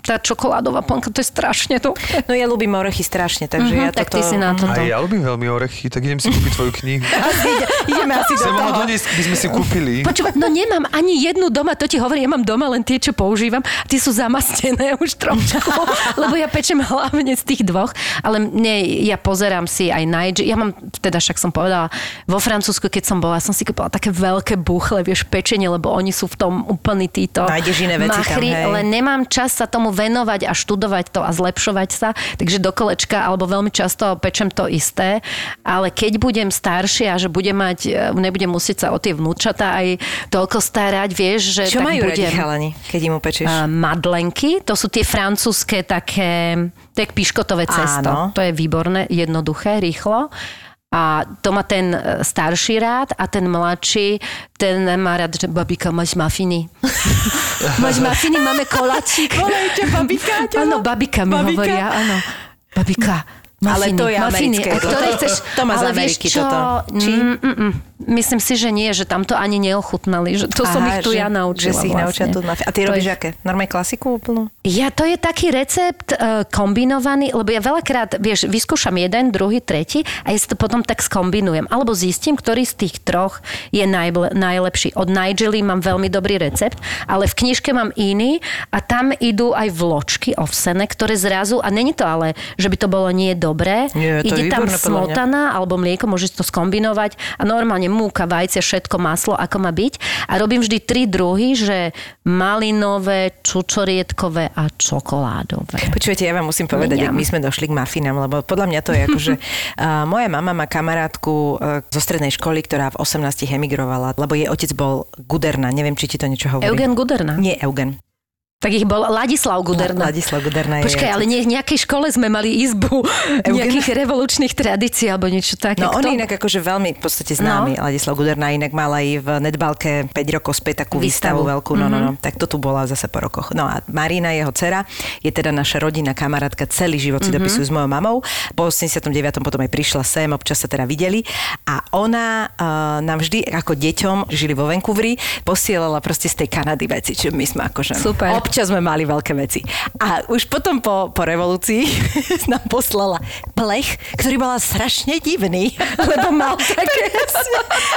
tá čokoládová plnka, to je strašne dobré. No ja ľúbim orechy strašne, takže Mhm, ja tak toto... ty si na to- A ja ľúbim veľmi orechy, tak idem si kúpiť tvoju knihu. Asi ide, ideme asi do toho. ho doniesť, by sme si kúpili. Počúvaj, no nemám ani jednu doma, to ti hovorím, ja mám doma len tie, čo používam. Tie sú zamastené už trošku, lebo ja pečem hlavne z tých dvoch, ale mne, ja pozerám si aj Nigel, ja mám, teda však som povedala, vo Francúzsku, keď som bola, som si kúpila také veľké buchle, vieš, pečenie, lebo oni sú v tom úplný títo Nájdeš iné veci tam, machry, hej. len nemám čas sa tomu venovať a študovať to a zlepšovať sa, takže do kolečka, alebo veľmi často pečem to isté, ale keď budem staršia, že budem mať, e, nebudem musieť sa o tie vnúčata aj toľko starať, vieš, že Čo tak majú radi budem... chalani, keď im upečeš? A, madlenky, to sú tie francúzske také, je piškotové cesto. Áno. To je výborné, jednoduché, rýchlo. A to má ten e, starší rád a ten mladší, ten má rád, že babika, máš mafiny. máš mafiny, máme koláčik. Volejte babika. Áno, babika mi Babika? hovoria, áno. Babika. Ale Mafiny, to je mafiny. americké jedlo. ktoré To- chceš, to má ale vieš čo? toto. Či? Mm, mm, mm. Myslím si, že nie, že tam to ani neochutnali. Že to som ich tu že, ja naučila Že si ich vlastne. tu mafi- A ty To robíš je- aké? Normálne klasiku úplnú? Ja, to je taký recept uh, kombinovaný, lebo ja veľakrát, vieš, vyskúšam jeden, druhý, tretí a ja si to potom tak skombinujem. Alebo zistím, ktorý z tých troch je najble, najlepší. Od Nigely mám veľmi dobrý recept, ale v knižke mám iný a tam idú aj vločky ovsené, ktoré zrazu, a není to ale, že by to bolo nie dobré, Nie, to je ide tam podľa mňa. smotana alebo mlieko, môžeš to skombinovať a normálne múka, vajce, všetko, maslo, ako má byť. A robím vždy tri druhy, že malinové, čučorietkové a čokoládové. Počujete, ja vám musím povedať, Mňam. my sme došli k mafinám, lebo podľa mňa to je ako, že uh, moja mama má kamarátku uh, zo strednej školy, ktorá v 18 emigrovala, lebo jej otec bol Guderna, neviem, či ti to niečo hovorí. Eugen Guderna. Nie Eugen. Tak ich bol Ladislav Guderna. Ladislav Guderna je Počkaj, ale nie, v nejakej škole sme mali izbu Eugen? nejakých revolučných tradícií alebo niečo také. No on je inak akože veľmi v podstate známy. No. Ladislav Guderna inak mal aj v Nedbalke 5 rokov späť takú výstavu, Výstavu. veľkú. No, no, no. Tak to tu bola zase po rokoch. No a Marina, jeho dcera, je teda naša rodina, kamarátka, celý život si dopisujú s mojou mamou. Po 89. potom aj prišla sem, občas sa teda videli. A ona uh, nám vždy ako deťom, žili vo Vancouveri, posielala proste z tej Kanady veci, čo my sme akože Super. Občas sme mali veľké veci. A už potom po, po revolúcii nám poslala plech, ktorý bola strašne divný, lebo mal také...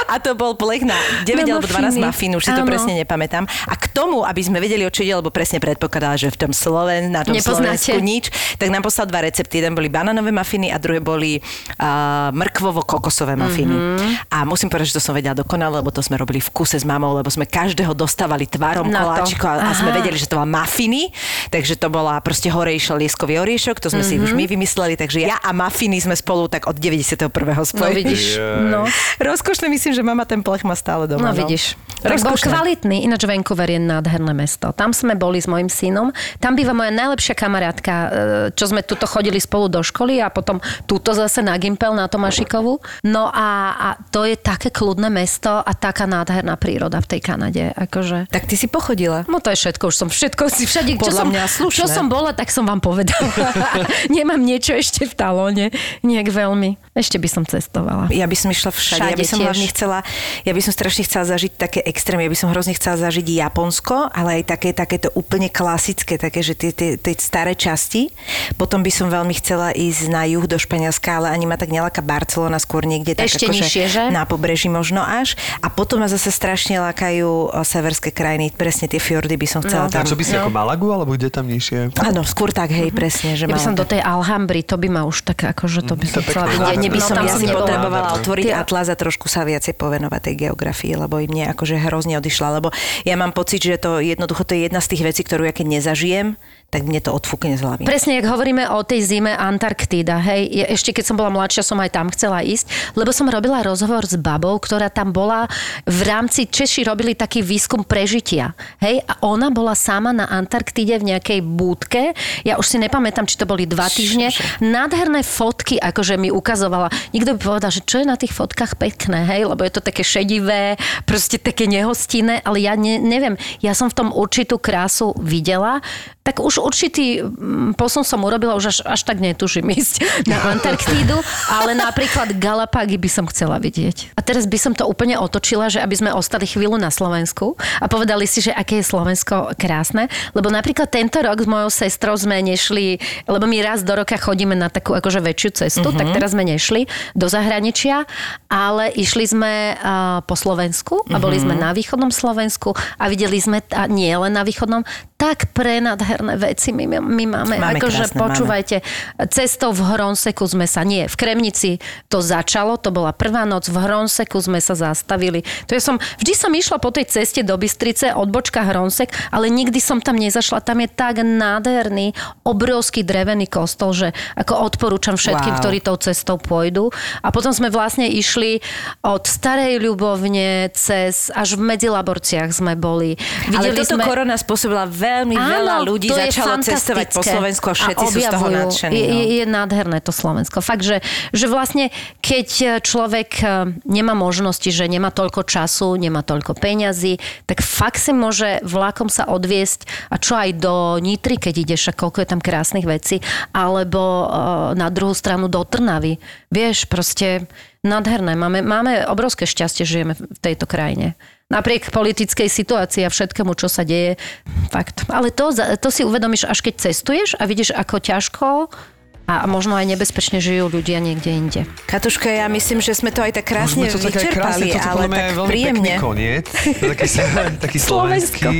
A to bol plech na 9 Na alebo 12 mafiny. mafín, už si to Áno. presne nepamätám. A k tomu, aby sme vedeli, o čo ide, lebo presne predpokladala, že v tom Sloven, na tom Nepoznáte. Slovensku nič, tak nám poslal dva recepty. Jeden boli bananové mafiny a druhé boli uh, mrkvovo-kokosové mafiny. Mhm. Mm-hmm. A musím povedať, že to som vedela dokonale, lebo to sme robili v kuse s mamou, lebo sme každého dostávali tvarom Na to. koláčiko a, a sme vedeli, že to mafiny. Takže to bola proste hore išiel lieskový oriešok, to sme mm-hmm. si Mhm. už my vymysleli, takže ja a mafiny sme spolu tak od 91. No spojili. vidíš, no. Rozkošné, myslím, že mama ten plech má stále doma. No vidíš. Tak bol kvalitný, ináč Vancouver je nádherné mesto. Tam sme boli s mojim synom. Tam býva moja najlepšia kamarátka, e, čo sme tuto chodili spolu do školy a potom tuto zase na Gimpel, na Tomášikovu. No a, a to je také kľudné mesto a taká nádherná príroda v tej Kanade. Akože... Tak ty si pochodila. No to je všetko, už som všetko si všade, čo som, mňa slušné. čo som bola, tak som vám povedala. Nemám niečo ešte v talóne, nejak veľmi. Ešte by som cestovala. Ja by som išla všade. Všade ja by som tiež. hlavne chcela, ja by som strašne chcela zažiť také extrémy. Ja by som hrozne chcela zažiť Japonsko, ale aj také, takéto úplne klasické, také, že tie, tie, tie staré časti. Potom by som veľmi chcela ísť na juh do Španielska, ale ani ma tak neláka Barcelona, skôr niekde tak Ešte akože nižšie, že? na pobreží možno až. A potom ma zase strašne lákajú o, severské krajiny. Presne tie fjordy by som chcela No. tam. A čo by si ako Malagu, alebo kde tam nižšie? Áno, skôr tak, hej, presne. Že Ja by som do tej Alhambry, to by ma už tak akože to by som To chcela vidieť. Hlavne by No, som tam ja potrebovala otvoriť atlas a trošku sa viacej povenovať tej geografii, lebo i mne akože hrozne odišla, lebo ja mám pocit, že to jednoducho to je jedna z tých vecí, ktorú ja keď nezažijem, tak mne to odfúkne z hlavy. Presne, jak hovoríme o tej zime Antarktída, hej, ešte keď som bola mladšia, som aj tam chcela ísť, lebo som robila rozhovor s babou, ktorá tam bola v rámci, Češi robili taký výskum prežitia, hej, a ona bola sama na Antarktíde v nejakej búdke, ja už si nepamätám, či to boli dva týždne, nádherné fotky, akože mi ukazovala, nikto by povedal, že čo je na tých fotkách pekné, hej, lebo je to také šedivé, proste také nehostinné, ale ja ne, neviem, ja som v tom určitú krásu videla, tak už určitý mm, posun som urobila, už až, až tak netužím ísť na Antarktídu, ale napríklad Galapágy by som chcela vidieť. A teraz by som to úplne otočila, že aby sme ostali chvíľu na Slovensku a povedali si, že aké je Slovensko krásne, lebo napríklad tento rok s mojou sestrou sme nešli, lebo my raz do roka chodíme na takú akože väčšiu cestu, tak teraz sme nešli do zahraničia, ale išli sme uh, po Slovensku a boli sme na východnom Slovensku a videli sme, a nie len na východnom, tak prenadherné veci my, my máme. Máme akože počúvajte, cestou v Hronseku sme sa, nie, v Kremnici to začalo, to bola prvá noc, v Hronseku sme sa zastavili. To ja som, vždy som išla po tej ceste do Bystrice, odbočka Hronsek, ale nikdy som tam nezašla. Tam je tak nádherný, obrovský drevený kostol, že ako odporúčam všetkým, Wow. ktorí tou cestou pôjdu. A potom sme vlastne išli od Starej Ľubovne cez, až v Medzilaborciach sme boli. Ale Videli toto sme... korona spôsobila veľmi veľa ľudí začalo cestovať po. Slovensku a všetci sú z toho nadšení. Je, no. je, je nádherné to Slovensko. Fakt, že, že vlastne keď človek e, nemá možnosti, že nemá toľko času, nemá toľko peňazí, tak fakt si môže vlakom sa odviesť a čo aj do Nitry, keď ideš, a koľko je tam krásnych vecí, alebo e, na druhú stranu do Trnavy. Vieš, proste nádherné. Máme, máme obrovské šťastie, že žijeme v tejto krajine. Napriek politickej situácii a všetkému, čo sa deje. Fakt. Ale to, to si uvedomíš, až keď cestuješ a vidíš, ako ťažko a možno aj nebezpečne žijú ľudia niekde inde. Katuška, ja myslím, že sme to aj tak krásne Môžeme to tak aj krásne, vyčerpali, toto ale tak veľmi príjemne. pekný koniec. Taký, taký slovenský.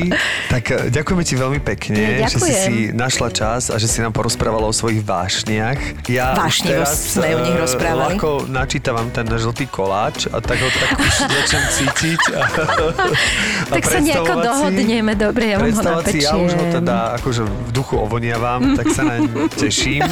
Tak eh, ďakujeme ti veľmi pekne, Ja, že si si našla čas a že si nám porozprávala o svojich vášniach. Ja teraz sme o nich eh, rozprávali. ľahko načítavam ten žltý koláč a tak ho tak už začnem cítiť. A, a Tak sa nejako dohodneme, dobre, ja vám ho si, ja už ho napečiem. teda akože v duchu ovoniavam, tak sa naň teším.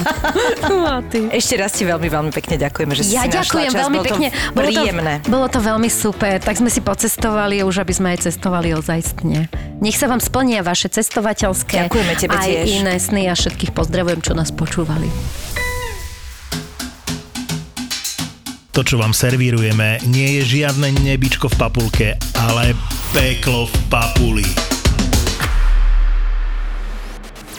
Ešte raz ti veľmi, veľmi pekne ďakujeme, že si Ja si našla ďakujem čas. veľmi Bolo to pekne. Bolo to, príjemné. bolo to veľmi super. Tak sme si pocestovali, už aby sme aj cestovali ozajstne. Nech sa vám splnia vaše cestovateľské Ďakujeme tebe aj tiež. iné sny a všetkých pozdravujem, čo nás počúvali. To, čo vám servírujeme, nie je žiadne nebičko v papulke, ale peklo v papuli.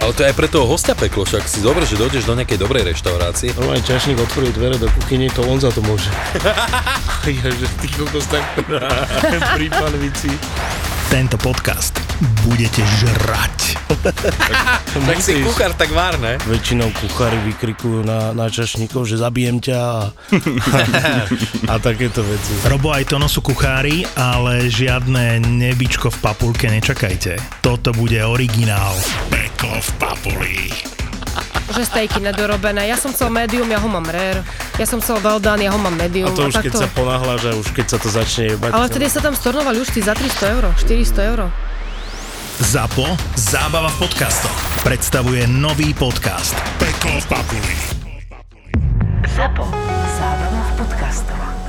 Ale to je aj pre toho hostia peklo, však si dobre, že dojdeš do nejakej dobrej reštaurácie. Normálne čašník otvorí dvere do kuchyne, to on za to môže. ja, že ty kokos tak pri panvici. Tento podcast budete žrať. Tak si kuchár, tak vár, ne? Väčšinou kuchári vykrikujú na, na čašníkov, že zabijem ťa a, a takéto veci. Robo aj Tono sú kuchári, ale žiadne nebičko v papulke nečakajte. Toto bude originál. Peklo v papuli. Že stejky nedorobené. Ja som chcel medium, ja ho mám rare. Ja som chcel well done, ja ho mám medium. A to už keď takto. sa ponáhľaš a už keď sa to začne jebať. Ale vtedy sa tam stornovali už tí za 300 eur, 400 eur. ZAPO Zábava v podcastoch predstavuje nový podcast Peklo v papuli. Zapo. Zábrná v podcastovách.